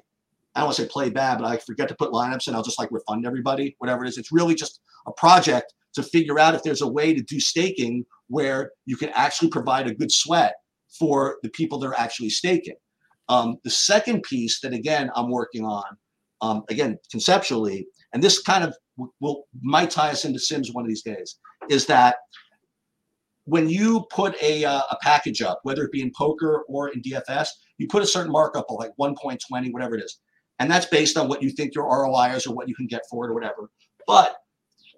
I don't want to say play bad, but I forget to put lineups and I'll just like refund everybody, whatever it is. It's really just a project to figure out if there's a way to do staking where you can actually provide a good sweat for the people that are actually staking. Um, the second piece that again I'm working on, um, again conceptually, and this kind of will, might tie us into Sims one of these days, is that when you put a, uh, a package up, whether it be in poker or in DFS, you put a certain markup of like 1.20, whatever it is. And that's based on what you think your ROI is or what you can get for it or whatever. But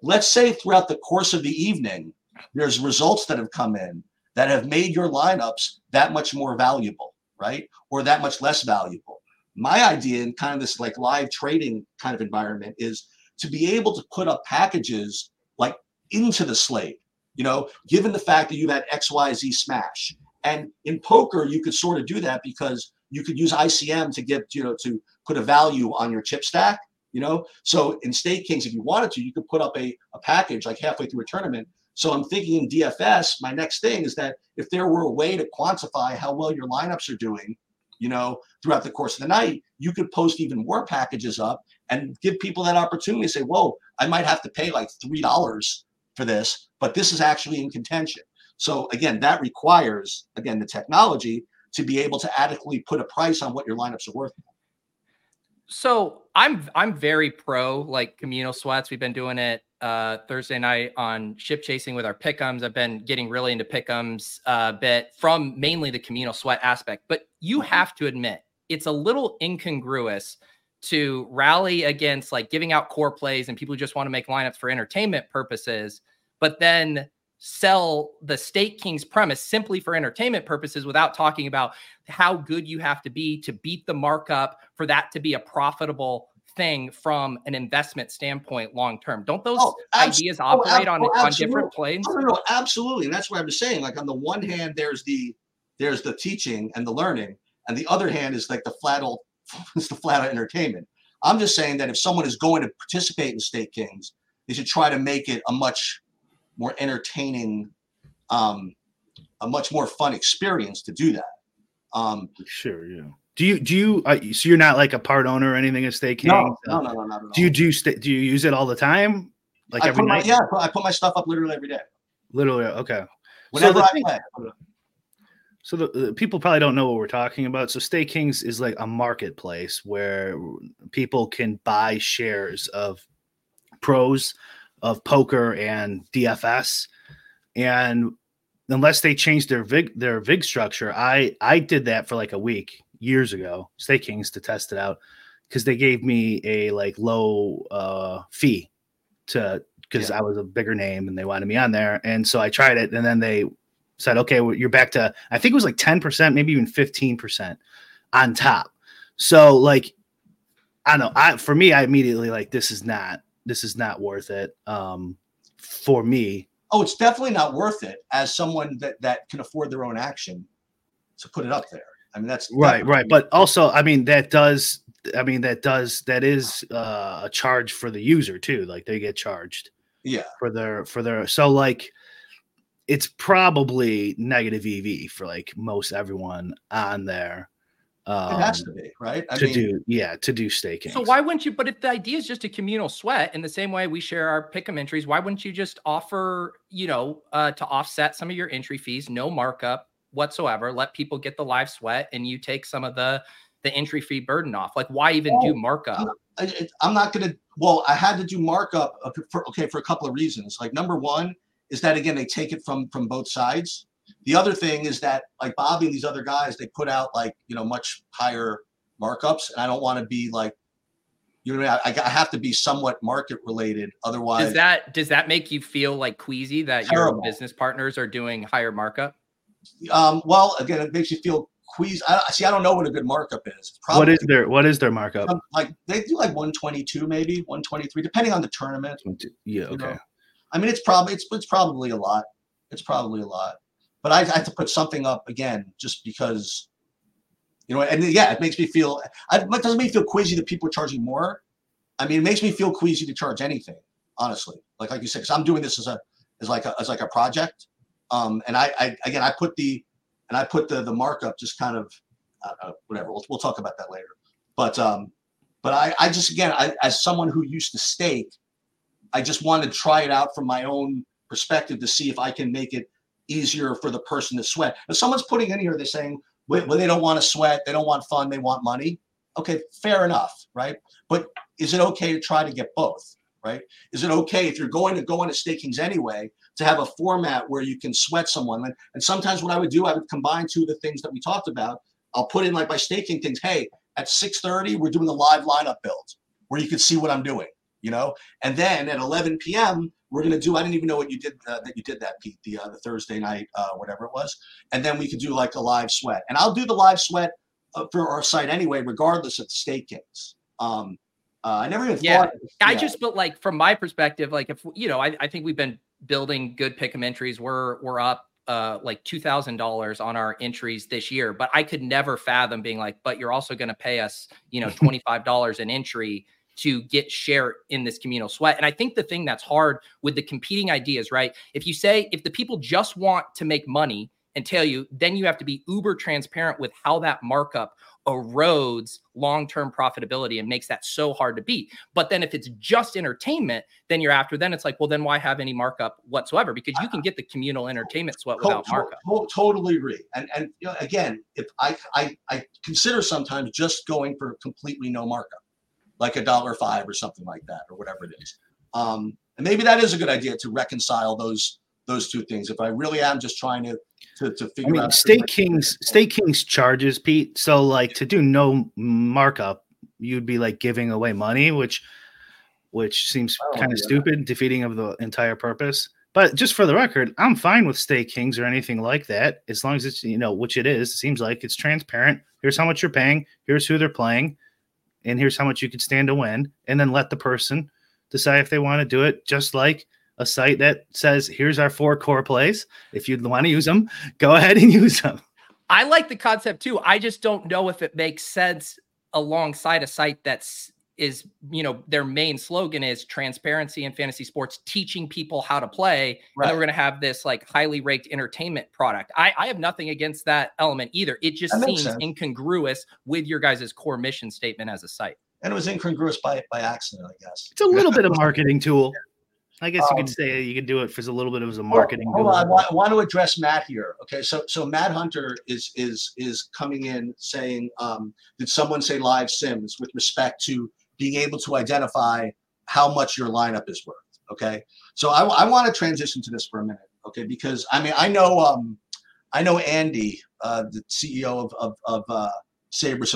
let's say throughout the course of the evening, there's results that have come in that have made your lineups that much more valuable, right? Or that much less valuable. My idea in kind of this like live trading kind of environment is to be able to put up packages like into the slate you know, given the fact that you've had XYZ smash. And in poker, you could sort of do that because you could use ICM to get, you know, to put a value on your chip stack, you know. So in Stake Kings, if you wanted to, you could put up a, a package like halfway through a tournament. So I'm thinking in DFS, my next thing is that if there were a way to quantify how well your lineups are doing, you know, throughout the course of the night, you could post even more packages up and give people that opportunity to say, whoa, I might have to pay like three dollars for this, but this is actually in contention. So again, that requires again the technology to be able to adequately put a price on what your lineups are worth. So I'm I'm very pro like communal sweats. We've been doing it uh, Thursday night on ship chasing with our pickums. I've been getting really into pickums a uh, bit from mainly the communal sweat aspect. But you have to admit it's a little incongruous to rally against like giving out core plays and people who just want to make lineups for entertainment purposes, but then sell the Stake Kings premise simply for entertainment purposes without talking about how good you have to be to beat the markup for that to be a profitable thing from an investment standpoint long term. Don't those oh, ideas oh, operate oh, on, oh, on different planes? No, no, no, absolutely. And that's what I'm saying. Like on the one hand, there's the there's the teaching and the learning, and the other hand is like the flat old [LAUGHS] it's the flat out entertainment. I'm just saying that if someone is going to participate in Stake Kings, they should try to make it a much more entertaining, um, a much more fun experience to do that. Um, sure, yeah. Do you do you uh, so you're not like a part owner or anything at Stake Kings? No, no, no, no, not at all. Do you do you st- do you use it all the time? Like I every night? My, yeah, I put my stuff up literally every day. Literally, okay. Whenever so I play. So the, the, people probably don't know what we're talking about. So Stake Kings is like a marketplace where people can buy shares of pros of poker and DFS, and unless they change their vig their vig structure, I I did that for like a week years ago. Stake Kings to test it out because they gave me a like low uh, fee to because yeah. I was a bigger name and they wanted me on there, and so I tried it, and then they said, okay, well, you're back to, I think it was like 10%, maybe even 15% on top. So like, I don't know. I, for me, I immediately like, this is not, this is not worth it. Um, for me. Oh, it's definitely not worth it as someone that, that can afford their own action to put it up there. I mean, that's right, right. But also, I mean, that does, I mean, that does, that is uh, a charge for the user too. Like they get charged. Yeah. For their, for their, so like, it's probably negative EV for like most everyone on there. Um, it has to be right I to mean, do yeah to do staking. So why wouldn't you? But if the idea is just a communal sweat, in the same way we share our pick'em entries, why wouldn't you just offer you know uh, to offset some of your entry fees, no markup whatsoever, let people get the live sweat, and you take some of the the entry fee burden off? Like why even oh, do markup? I, I'm not gonna. Well, I had to do markup uh, for okay for a couple of reasons. Like number one is that again they take it from from both sides. The other thing is that like Bobby and these other guys, they put out like you know much higher markups, and I don't want to be like you know I, I, have to be somewhat market related otherwise does that does that make you feel like queasy that terrible. your business partners are doing higher markup um, well again it makes you feel queasy I, see i don't know what a good markup is Probably, what is their what is their markup like they do like 122 maybe 123 depending on the tournament yeah okay know? I mean, it's probably it's it's probably a lot. It's probably a lot. But I, I have to put something up again just because, you know, and yeah, it makes me feel. I, it doesn't make me feel queasy that people are charging more. I mean, it makes me feel queasy to charge anything, honestly. Like like you said, because I'm doing this as a as like a as like a project. Um, and I, I again, I put the and I put the the markup just kind of uh, whatever. We'll we'll talk about that later. But um, but I I just again I, as someone who used to stake I just wanted to try it out from my own perspective to see if I can make it easier for the person to sweat. If someone's putting in here, they're saying, well, they don't want to sweat, they don't want fun, they want money. Okay, fair enough, right? But is it okay to try to get both, right? Is it okay if you're going to go into stakings anyway to have a format where you can sweat someone? And, and sometimes what I would do, I would combine two of the things that we talked about. I'll put in like my staking things. Hey, at 6:30, we're doing a live lineup build where you can see what I'm doing, you know. And then at 11 p.m., we're gonna do. I didn't even know what you did uh, that you did that, Pete. The uh, the Thursday night, uh, whatever it was, and then we could do like a live sweat. And I'll do the live sweat uh, for our site anyway, regardless of the stakings. Um, uh, I never even Yeah. thought. I just, but like from my perspective, like if you know, I, I think we've been building good pick'em entries. We're we're up uh like two thousand dollars on our entries this year, but I could never fathom being like, but you're also going to pay us, you know, [LAUGHS] twenty five dollars an entry to get share in this communal sweat. And I think the thing that's hard with the competing ideas, right? If you say if the people just want to make money and tell you, then you have to be uber transparent with how that markup erodes long-term profitability and makes that so hard to beat. But then if it's just entertainment, then you're after then it's like, well, then why have any markup whatsoever? Because you can get the communal entertainment sweat without markup. to- totally agree. And and you know, again, if I, I I consider sometimes just going for completely no markup, like a dollar five or something like that, or whatever it is. Um, and maybe that is a good idea to reconcile those those two things. If I really am just trying to to, to I mean, out Stake Kings, Stake Kings charges Pete. So like to do no markup, you'd be like giving away money, which which seems kind of yeah. stupid, defeating of the entire purpose. But just for the record, I'm fine with Stake Kings or anything like that, as long as it's you know, which it is. It seems like it's transparent. Here's how much you're paying. Here's who they're playing, and here's how much you could stand to win. And then let the person decide if they want to do it. Just like a site that says, "Here's our four core plays. If you want to use them, go [LAUGHS] ahead and use them." I like the concept too. I just don't know if it makes sense alongside a site that's is you know their main slogan is transparency in fantasy sports teaching people how to play and Right. then we're going to have this like highly ranked entertainment product I, I have nothing against that element either it just That seems incongruous with your guys' core mission statement as a site and it was incongruous by by accident, I guess. It's a little bit of [LAUGHS] marketing tool. I guess you Um, could say you could do it for a little bit of a Hold- marketing Hold tool. on, I want, I want to address Matt here. Okay, so so Matt Hunter is is is coming in saying, um, did someone say live sims with respect to being able to identify how much your lineup is worth? Okay, so I, I want to transition to this for a minute. Okay, because I mean I know um I know Andy, uh, the CEO of of, of uh,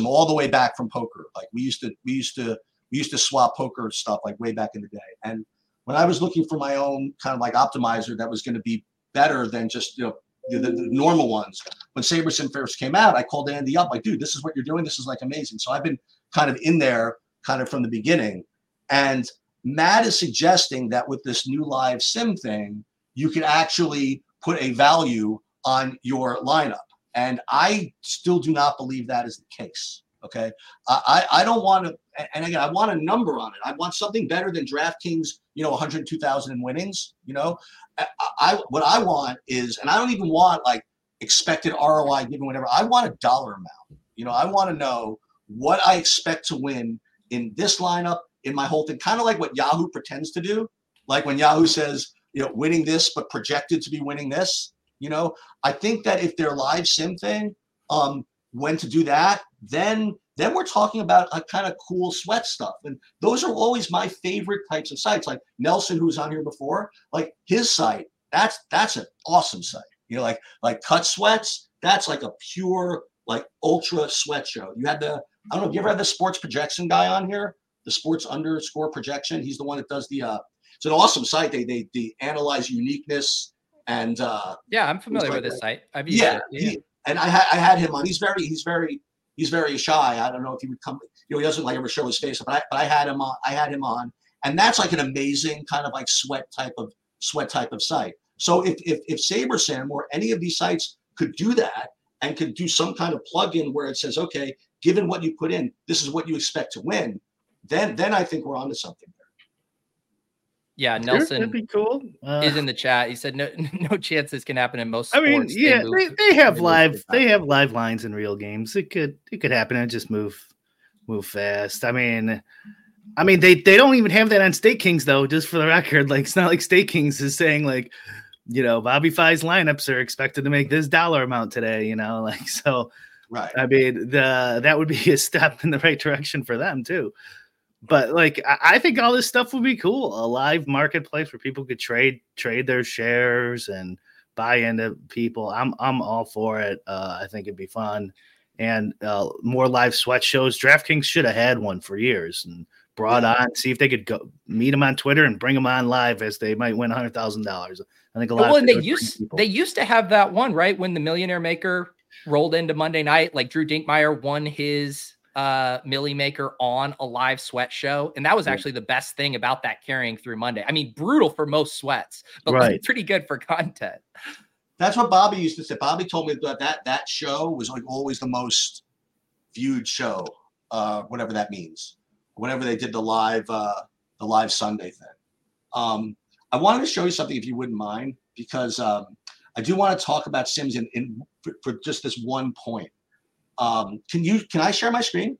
all the way back from poker. Like we used to we used to we used to swap poker stuff like way back in the day. And when I was looking for my own kind of like optimizer that was going to be better than just you know the, the, normal ones. When SaberSim first came out, I called Andy up like, dude, this is what you're doing. This is like amazing. So I've been kind of in there kind of from the beginning. And Matt is suggesting that with this new live sim thing, you can actually put a value on your lineup. And I still do not believe that is the case. Okay. I, I don't want to, and again, I want a number on it. I want something better than DraftKings, you know, 102,000 in winnings. You know, I, I what I want is, and I don't even want like expected ROI given whatever. I want a dollar amount. You know, I want to know what I expect to win in this lineup, in my whole thing, kind of like what Yahoo pretends to do. Like when Yahoo says, you know, winning this, but projected to be winning this. You know, I think that if their live sim thing, um, when to do that, then then we're talking about a kind of cool sweat stuff. And those are always my favorite types of sites. Like Nelson, who was on here before, like his site, that's that's an awesome site. You know, like like cut sweats, that's like a pure like ultra sweat show. You had the I don't know, you ever had the sports projection guy on here? The sports underscore projection. He's the one that does the uh it's an awesome site. They they they analyze uniqueness and uh yeah i'm familiar like with this site i've used yeah, it yeah. he- and I had I had him on. He's very he's very he's very shy. I don't know if he would come. You know, he doesn't like ever show his face, but I but I had him on. I had him on, and that's like an amazing kind of like sweat type of sweat type of site. So if if if SaberSim or any of these sites could do that and could do some kind of plug-in where it says, okay, given what you put in, this is what you expect to win, then then I think we're onto something. There. yeah nelson be cool. Uh, is in the chat he said no [LAUGHS] no chance this can happen in most I mean, sports. yeah, move- they, they have they live they have live lines in real games. It could it could happen and just move move fast. I mean, I mean, they they don't even have that on Stake Kings though. Just for the record, like it's not like Stake Kings is saying like, you know, Bobby Fi's lineups are expected to make this dollar amount today. You know, [LAUGHS] like so. Right. I mean, the that would be a step in the right direction for them too. But like, I, I think all this stuff would be cool. A live marketplace where people could trade trade their shares and buy into people. I'm I'm all for it. Uh, I think it'd be fun and uh, more live sweat shows. DraftKings should have had one for years and brought on see if they could go meet them on Twitter and bring them on live as they might win hundred thousand dollars. I think a lot. Well, of and they people- used they used to have that one right when the Millionaire Maker rolled into Monday night. Like Drew Dinkmeyer won his uh Millie Maker on a live sweat show, and that was actually the best thing about that carrying through Monday. I mean, brutal for most sweats, but like, pretty good for content. That's what Bobby used to say. Bobby told me that that, that show was like always the most viewed show, uh, whatever that means. Whenever they did the live uh, the live Sunday thing. Um, I wanted to show you something if you wouldn't mind, because um, I do want to talk about Sims in, in for, for just this one point. Um, can you can I share my screen?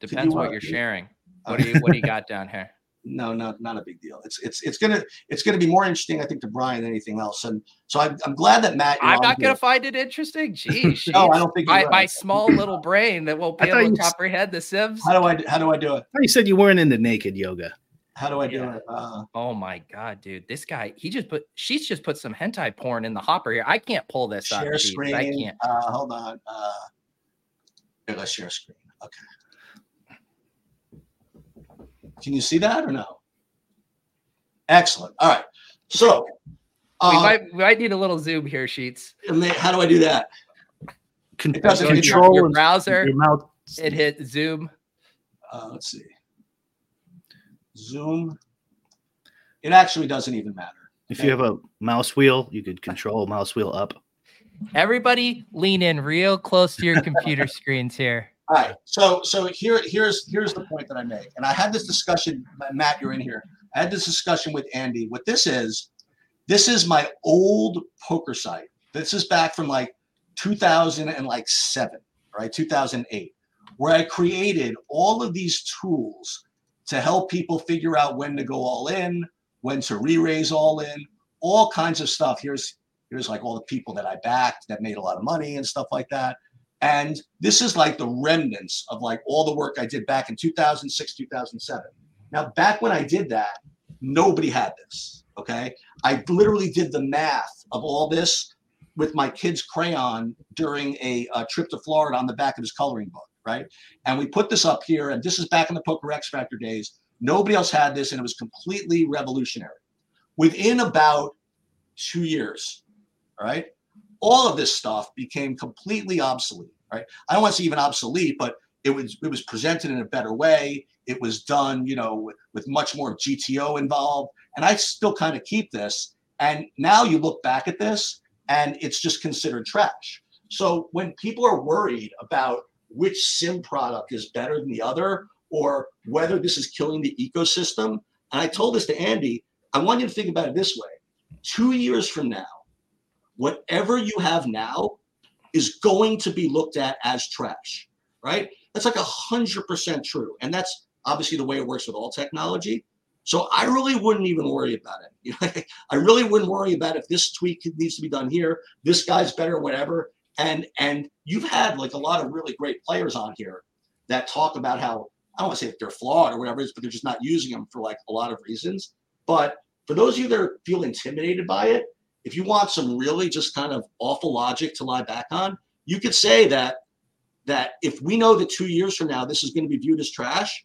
Depends you, what uh, you're sharing. [LAUGHS] What do you what do you got down here? No, not not a big deal. It's it's it's gonna it's gonna be more interesting, I think, to Brian than anything else. And so I'm, I'm glad that Matt. I'm not here. gonna find it interesting. [LAUGHS] Geez, No, I don't think my, my small little brain that won't be able you to s- comprehend the Sims. How do I do- how do I do it? you said you weren't into naked yoga. How do I do it? Uh, Oh my god, dude! This guy, he just put she's just put some hentai porn in the hopper here. I can't pull this up. share Sheets. screen. I can't. Uh, hold on. Uh, here, let's share screen. Okay. Can you see that or no? Excellent. All right. So, we uh, might we might need a little zoom here, Sheets. and then how do I do that? Con- It doesn't Go to your- control your browser. your mouth. It hit zoom. Uh, let's see. Zoom. It actually doesn't even matter. If you have a mouse wheel, you could control mouse wheel up. Everybody lean in real close to your [LAUGHS] computer screens here. All right. So so here here's here's the point that I make. And I had this discussion, Matt, you're in here. I had this discussion with Andy. What this is, this is my old poker site. This is back from like 2007, right? 2008, where I created all of these tools to help people figure out when to go all in, when to re-raise all in, all kinds of stuff. Here's here's like all the people that I backed that made a lot of money and stuff like that. And this is like the remnants of like all the work I did back in 2006, 2007. Now, back when I did that, nobody had this. Okay. I literally did the math of all this with my kid's crayon during a, uh trip to Florida on the back of his coloring book. Right. And we put this up here, and this is back in the Poker X Factor days. Nobody else had this, and it was completely revolutionary. Within about two years, all right, all of this stuff became completely obsolete. Right. I don't want to say even obsolete, but it was it was presented in a better way. It was done, you know, with, with much more GTO involved. And I still kind of keep this. And now you look back at this and it's just considered trash. So when people are worried about which sim product is better than the other or whether this is killing the ecosystem, and I told this to Andy, I want you to think about it this way. Two years from now, whatever you have now is going to be looked at as trash, right? That's like a hundred percent true. And that's obviously the way it works with all technology. So I really wouldn't even worry about it. You [LAUGHS] know, I really wouldn't worry about if this tweak needs to be done here. This guy's better, whatever. And and you've had like a lot of really great players on here that talk about how I don't want to say that they're flawed or whatever it is, but they're just not using them for like a lot of reasons. But for those of you that feel intimidated by it, if you want some really just kind of awful logic to lie back on, you could say that that if we know that two years from now this is going to be viewed as trash,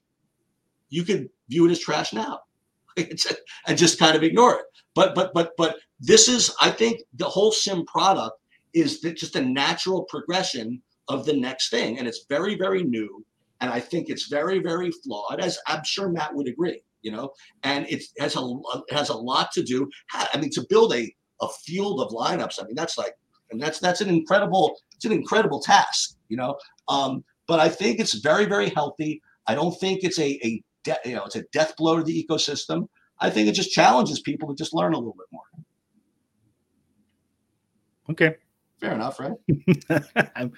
you could view it as trash now, [LAUGHS] and just kind of ignore it. But but but but this is, I think, the whole sim product is just a natural progression of the next thing, and it's very very new, and I think it's very very flawed, as I'm sure Matt would agree. You know, and it has a it has a lot to do. I mean, to build a a field of lineups. I mean, that's like, and that's that's an incredible it's an incredible task, you know. Um, but I think it's very very healthy. I don't think it's a a de- you know it's a death blow to the ecosystem. I think it just challenges people to just learn a little bit more. Okay. Fair enough, right? [LAUGHS] I'm,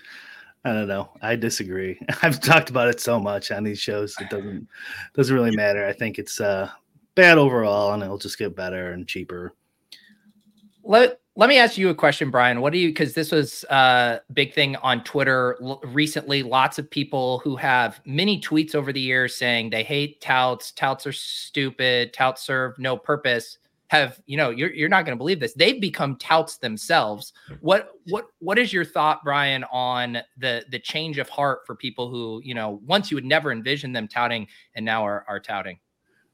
I don't know. I disagree. [LAUGHS] I've talked about it so much on these shows. It doesn't doesn't really matter. I think it's uh bad overall, and it'll just get better and cheaper. Let let me ask you a question, Brian. What do you because this was a big thing on Twitter l- recently. Lots of people who have many tweets over the years saying they hate touts, touts are stupid, touts serve no purpose. Have you know you're you're not going to believe this. They've become touts themselves. What what what is your thought, Brian, on the the change of heart for people who you know once you would never envision them touting and now are are touting?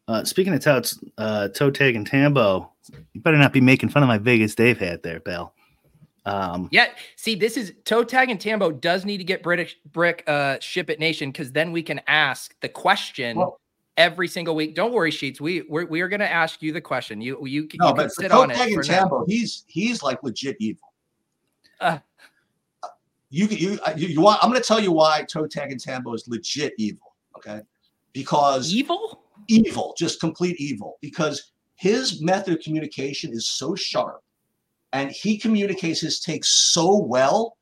Uh, speaking of touts, uh, Toe Tag and Tambo, you better not be making fun of my Vegas Dave hat there, Bill. Um, Yeah, see, this is Toe Tag and Tambo does need to get British Brick uh ship it nation because then we can ask the question Well- every single week. Don't worry, Sheets. We we're, we are going to ask you the question. You you, can- No, you can but sit for on it. Tag and. Tambo, he's he's like legit evil. Uh. you you you, you want? I'm going to tell you why Toe Tag and Tambo is legit evil. Okay, because Evil? evil, just complete evil, because his method of communication is so sharp and he communicates his takes so well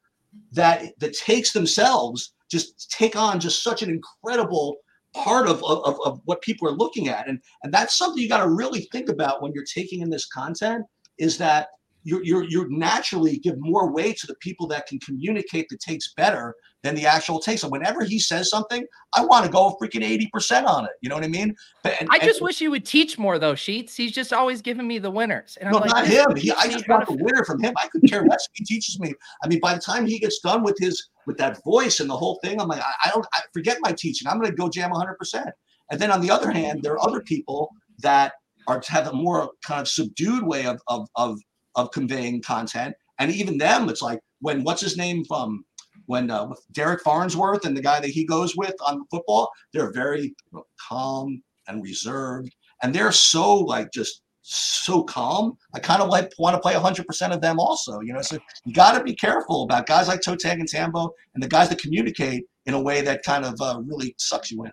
that the takes themselves just take on just such an incredible part of, of, of what people are looking at. And, and that's something you got to really think about when you're taking in this content is that you you you naturally give more weight to the people that can communicate the takes better than the actual takes. And whenever he says something, I want to go freaking 80% on it. You know what I mean? But, and, I and- just wish you would teach more though, Sheets. He's just always giving me the winners. And no, I'm like, not "This him. He, I just want the winner from him. I could care less. He teaches me. I mean, by the time he gets done with his with that voice and the whole thing, I'm like, I, I don't. I forget my teaching. I'm going to go jam 100. percent And then on the other hand, there are other people that are have a more kind of subdued way of of of of conveying content. And even them, it's like when what's his name from when uh, with Derek Farnsworth and the guy that he goes with on football, they're very calm and reserved, and they're so like just so calm. I kind of like want to play 100% of them also. You know, so you got to be careful about guys like Toe Tag and Tambo and the guys that communicate in a way that kind of uh, really sucks you in.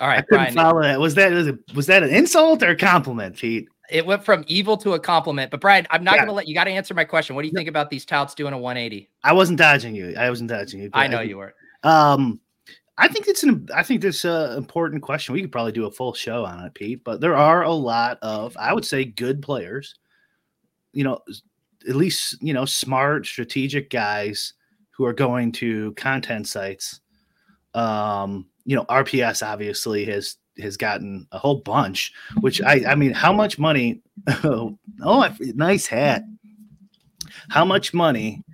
All right, I couldn't Brian. follow that. Was that was, it, was that an insult or a compliment, Pete? It went from evil to a compliment. But Brian, I'm not Yeah. going to let you got to answer my question. What do you think about these touts doing a 180? I wasn't dodging you. I wasn't dodging you. I know you were. Um, I think it's an. I think this uh, important question. We could probably do a full show on it, Pete. But there are a lot of, I would say, good players. You know, at least you know, smart, strategic guys who are going to content sites. Um, you know, RPS obviously has has gotten a whole bunch. Which I, I mean, how much money? [LAUGHS] Oh, nice hat. How much money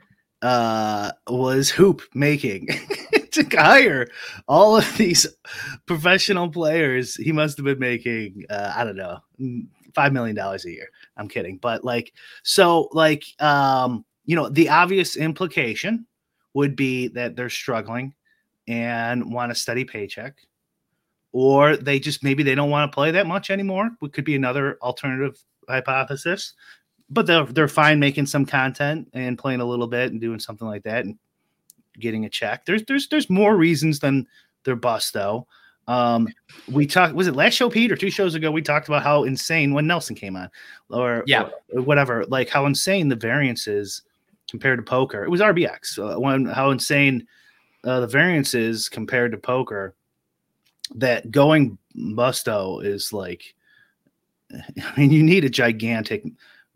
uh was hoop making [LAUGHS] to hire all of these professional players he must have been making uh i don't know five million dollars a year i'm kidding but like so like um you know the obvious implication would be that they're struggling and want a steady paycheck or they just maybe they don't want to play that much anymore what could be another alternative hypothesis but they're they're fine making some content and playing a little bit and doing something like that and getting a check. There's there's there's more reasons than their bust though. Um, we talked was it last show, Pete, or two shows ago? We talked about how insane when Nelson came on, or Yeah. or whatever, like how insane the variance is compared to poker. It was RBX uh, when how insane uh, the variance is compared to poker. That going busto is like, [LAUGHS] I mean, you need a gigantic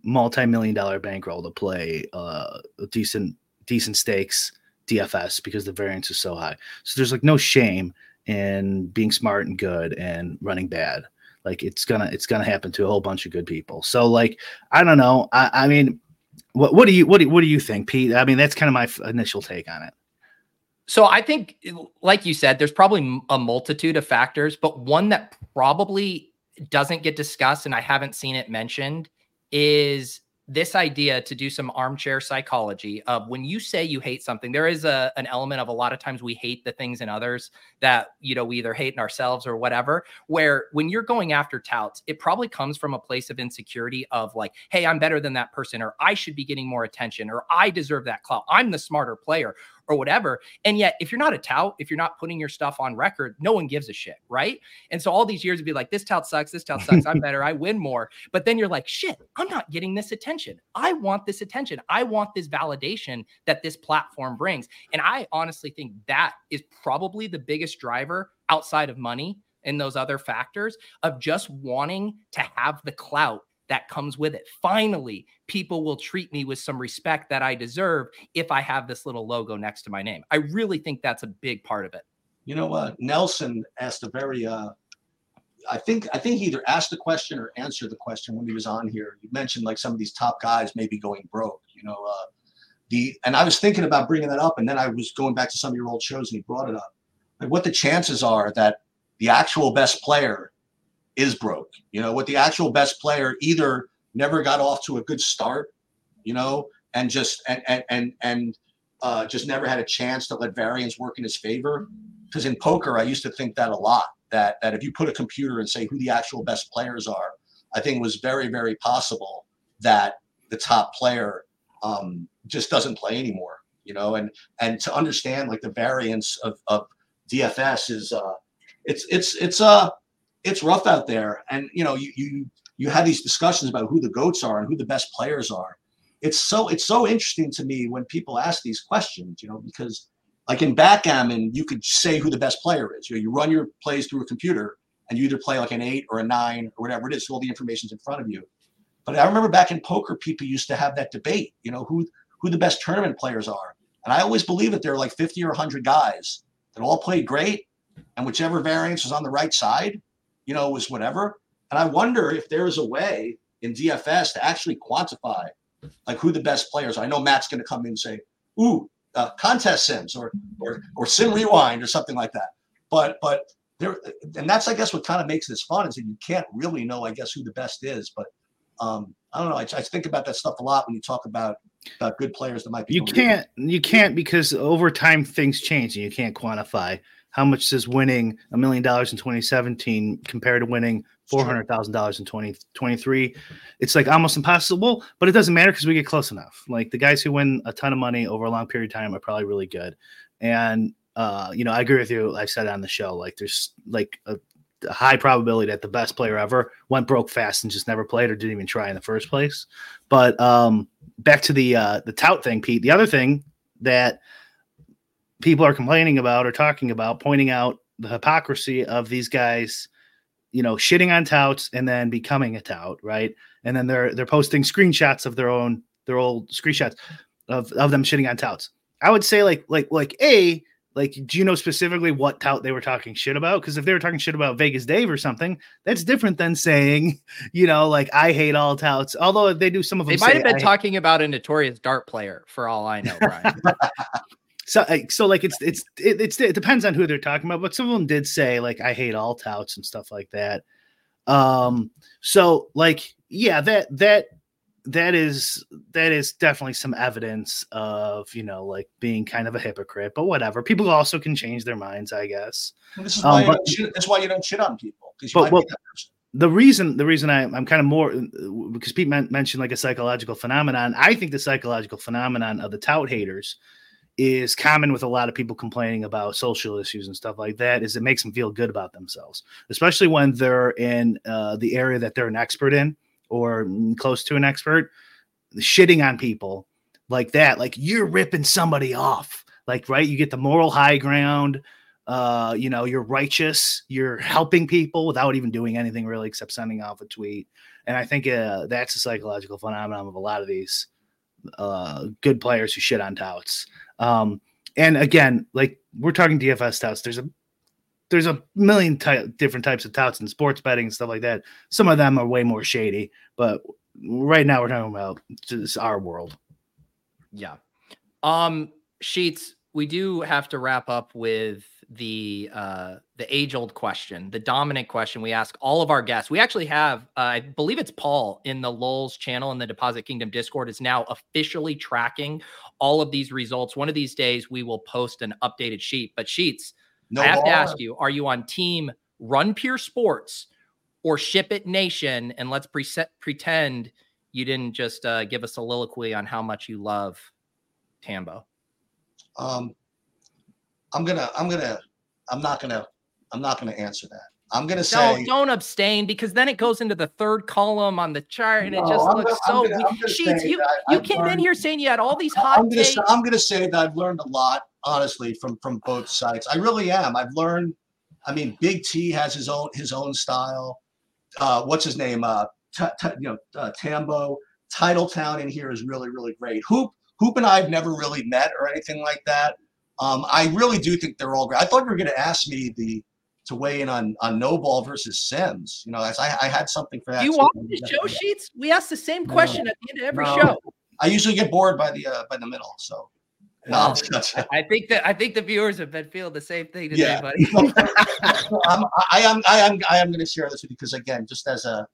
multi-million dollar bankroll to play uh, decent decent stakes DFS because the variance is so high. So there's like no shame in being smart and good and running bad. Like it's gonna it's gonna happen to a whole bunch of good people. So like I don't know. I, I mean, what what do you what do, what do you think, Pete? I mean, that's kind of my f- initial take on it. So I think, like you said, there's probably a multitude of factors, but one that probably doesn't get discussed, and I haven't seen it mentioned, is this idea to do some armchair psychology of when you say you hate something there is a an element of a lot of times we hate the things in others that you know we either hate in ourselves or whatever where when you're going after touts it probably comes from a place of insecurity of like hey i'm better than that person or i should be getting more attention or i deserve that clout i'm the smarter player or whatever. And yet, if you're not a tout, if you're not putting your stuff on record, no one gives a shit, right? And so all these years would be like, this tout sucks, this tout sucks, I'm [LAUGHS] better, I win more. But then you're like, shit, I'm not getting this attention. I want this attention. I want this validation that this platform brings. And I honestly think that is probably the biggest driver outside of money and those other factors of just wanting to have the clout that comes with it. Finally, people will treat me with some respect that I deserve if I have this little logo next to my name. I really think that's a big part of it. You know, uh, Nelson asked a very, uh, I think, I think he either asked the question or answered the question when he was on here. You mentioned like some of these top guys maybe going broke. You know, uh, the and I was thinking about bringing that up, and then I was going back to some of your old shows, and he brought it up. Like what the chances are that the actual best player is broke. You know, what the actual best player either never got off to a good start, you know, and just and and and, and uh, just never had a chance to let variance work in his favor. Because in poker, I used to think that a lot. That that if you put a computer and say who the actual best players are, I think it was very very possible that the top player um, just doesn't play anymore. You know, and and to understand like the variance of of DFS is uh, it's it's it's uh it's rough out there, and you know you you you have these discussions about who the goats are and who the best players are. It's so it's so interesting to me when people ask these questions, you know, because like in backgammon, you could say who the best player is. You know, you run your plays through a computer, and you either play like an eight or a nine or whatever it is. So all the information's in front of you. But I remember back in poker, people used to have that debate. You know, who who the best tournament players are, and I always believe that there are like 50 or 100 guys that all played great, and whichever variance was on the right side, you know, was whatever. And I wonder if there is a way in DFS to actually quantify like who the best players are. I know Matt's going to come in and say, "Ooh, uh, contest sims or or or sim rewind or something like that." But but there, and that's I guess what kind of makes this fun is that you can't really know I guess who the best is. But um, I don't know. I, I think about that stuff a lot when you talk about about good players that might be. You can't you can't because over time things change and you can't quantify how much does winning a million dollars in 2017 compared to winning four hundred thousand dollars in 2023? It's like almost impossible, but it doesn't matter because we get close enough. Like the guys who win a ton of money over a long period of time are probably really good. And uh, you know, I agree with you. I said on the show, like there's like a, a high probability that the best player ever went broke fast and just never played or didn't even try in the first place. But um, back to the uh, the tout thing, Pete. The other thing that people are complaining about or talking about, pointing out the hypocrisy of these guys, you know, shitting on touts and then becoming a tout, right? And then they're they're posting screenshots of their own their old screenshots of of them shitting on touts. I would say like like like a like do you know specifically what tout they were talking shit about because if they were talking shit about vegas dave or something that's different than saying [LAUGHS] you know like i hate all touts although they do some of them they might have been talking about a notorious dart player for all i know brian [LAUGHS] so so like it's it's it, it's it depends on who they're talking about but some of them did say like i hate all touts and stuff like that. Um so like yeah that that that is that is definitely some evidence of you know like being kind of a hypocrite but whatever. People also can change their minds i guess. Well, this is why, um, but, shit, that's why you don't shit on people because but, well, the reason the reason I, i'm kind of more because pete mentioned like a psychological phenomenon i think the psychological phenomenon of the tout haters is common with a lot of people complaining about social issues and stuff like that is it makes them feel good about themselves especially when they're in uh, the area that they're an expert in or close to an expert shitting on people like that like you're ripping somebody off. Like right you get the moral high ground uh you know you're righteous you're helping people without even doing anything really except sending off a tweet. And i think uh, that's a psychological phenomenon of a lot of these uh good players who shit on touts um, and again, like we're talking DFS touts. There's a there's a million ty- different types of touts in sports betting and stuff like that. Some of them are way more shady, but right now we're talking about just our world. Yeah. Um, sheets. We do have to wrap up with the uh the age old question, the dominant question we ask all of our guests. We actually have, uh, I believe it's Paul in the LOLz channel in the Deposit Kingdom Discord is now officially tracking all of these results. One of these days we will post an updated sheet. But sheets, no I have more. to ask you: Are you on team Run Pure Sports or Ship It Nation? And let's pre- pretend you didn't just uh, give a soliloquy on how much you love Tambo. Um, I'm gonna, I'm gonna, I'm not gonna, I'm not gonna answer that. I'm gonna say don't don't abstain because then it goes into the third column on the chart and it just I'm looks gonna- so gonna- weak. Sheets, you you I've came in here saying you had all these hot I'm gonna, say, I'm gonna say that I've learned a lot, honestly, from from both sides. I really am. I've learned. I mean, Big T has his own his own style. Uh, what's his name? Uh, t- t- you know, uh, Tambo. Titletown in here is really really great. Hoop Hoop and I have never really met or anything like that. Um, I really do think they're all great. I thought you were going to ask me the to weigh in on on No Ball versus Sims. You know, as I, I had something for that. Do you too. watch the show sheets? We ask the same question at the end of every No. show. I usually get bored by the uh, by the middle, so. No, I'm just- [LAUGHS] I think that I think the viewers have been feeling the same thing today, Yeah. buddy. [LAUGHS] I'm, I am I am I am going to share this with you because again, just as a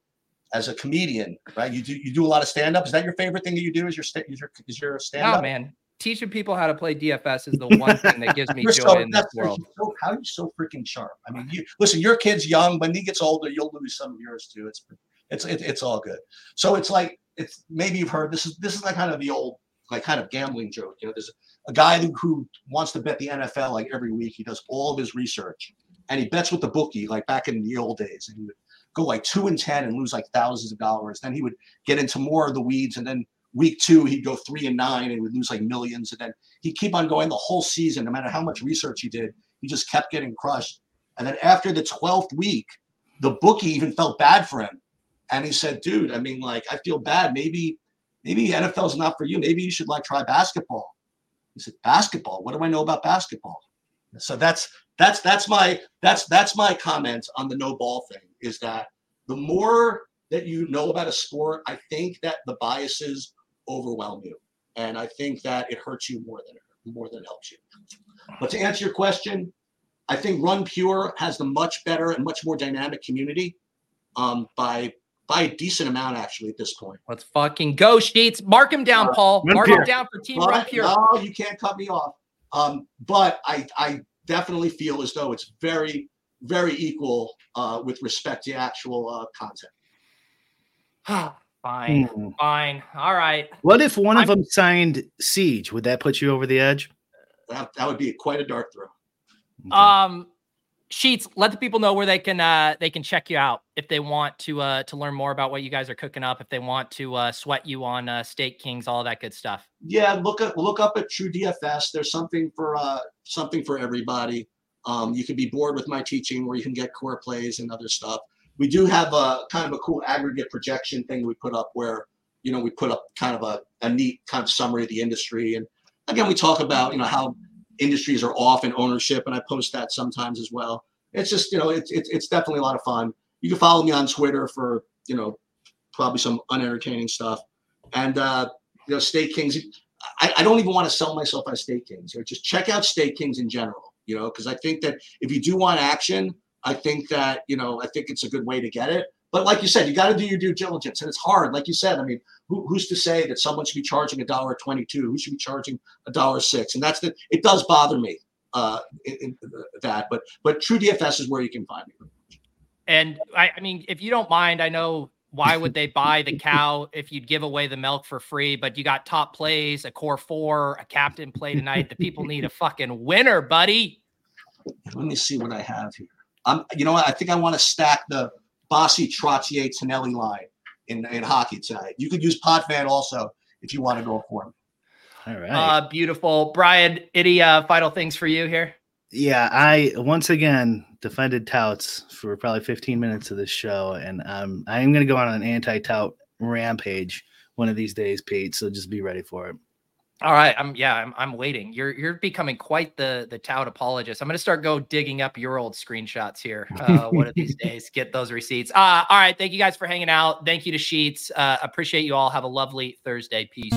as a comedian, right? You do you do a lot of stand up. Is that your favorite thing that you do? Is your sta- is your is your stand No, up? man. Teaching people how to play DFS is the [LAUGHS] one thing that gives me joy so, in this world. so, how are you so freaking sharp? I mean, you listen. Your kid's young. When he gets older, you'll lose some of yours too. It's it's it, it's all good. So it's like it's maybe you've heard this is this is like kind of the old like kind of gambling joke. You know, there's a guy who, who wants to bet the NFL like every week. He does all of his research and he bets with the bookie like back in the old days. And he would go like two and ten and lose like thousands of dollars. Then he would get into more of the weeds and then week two he'd go three and nine and would lose like millions. And then he'd keep on going the whole season no matter how much research he did. He just kept getting crushed. And then after the 12th week the bookie even felt bad for him. And he said dude i mean like i feel bad. Maybe maybe nfl's not for you. Maybe you should like try basketball. He said basketball? What do i know about basketball? So that's that's that's my that's that's my comment on the no ball thing is that the more that you know about a sport i think that the biases overwhelm you and i think that it hurts you more than it more than it helps you but to answer your question i think run pure has the much better and much more dynamic community um, by by a decent amount actually at this point Let's fucking go, Sheets. Mark him down, Paul. Run Mark Pure. him down for Team Run but, Pure. no you can't cut me off um, but i i definitely feel as though it's very very equal uh, with respect to actual uh, content [SIGHS] [SIGHS] fine, Hmm. fine. All right. What if one of I'm- them signed Siege? Would that put you over the edge? that, that would be quite a dart throw Okay. Um, Sheets, let the people know where they can uh they can check you out if they want to uh to learn more about what you guys are cooking up, if they want to uh sweat you on uh Stake Kings, all that good stuff. yeah look at look up at true dfs there's something for uh something for everybody um you can be bored with my teaching where you can get core plays and other stuff we do have a kind of a cool aggregate projection thing we put up where you know we put up kind of a, a neat kind of summary of the industry and again we talk about you know how industries are off in ownership and i post that sometimes as well it's just you know it's it's, it's definitely a lot of fun you can follow me on twitter for you know probably some unentertaining stuff and uh you know Stake Kings I, I don't even want to sell myself as Stake Kings. Know, just check out Stake Kings in general. You know, because I think that if you do want action, I think that you know, I think it's a good way to get it. But like you said, you got to do your due diligence, and it's hard. Like you said, I mean, who, who's to say that someone should be charging a dollar twenty-two? Who should be charging a dollar six? And that's the. It does bother me uh, in, in, that, but but True DFS is where you can find me. And I, I mean, if you don't mind, I know why would they buy the cow if you'd give away the milk for free? But you got top plays, a core four, a captain play tonight. The people need a fucking winner, buddy. Let me see what I have here. I'm, you know what? I think I want to stack the Bossy Trottier Tonelli line in, in hockey tonight. You could use Podfan also if you want to go for him. All right. Uh, beautiful. Brian, any uh, final things for you here? yeah, I once again defended touts for probably 15 minutes of this show, and um, I am going to go on an anti-tout rampage one of these days, Pete. So just be ready for it. All right, I'm yeah, I'm I'm waiting. You're you're becoming quite the the tout apologist. I'm gonna start go digging up your old screenshots here. Uh, one of these days, get those receipts. Uh, all right, thank you guys for hanging out. Thank you to Sheets. Uh, appreciate you all. Have a lovely Thursday. Peace.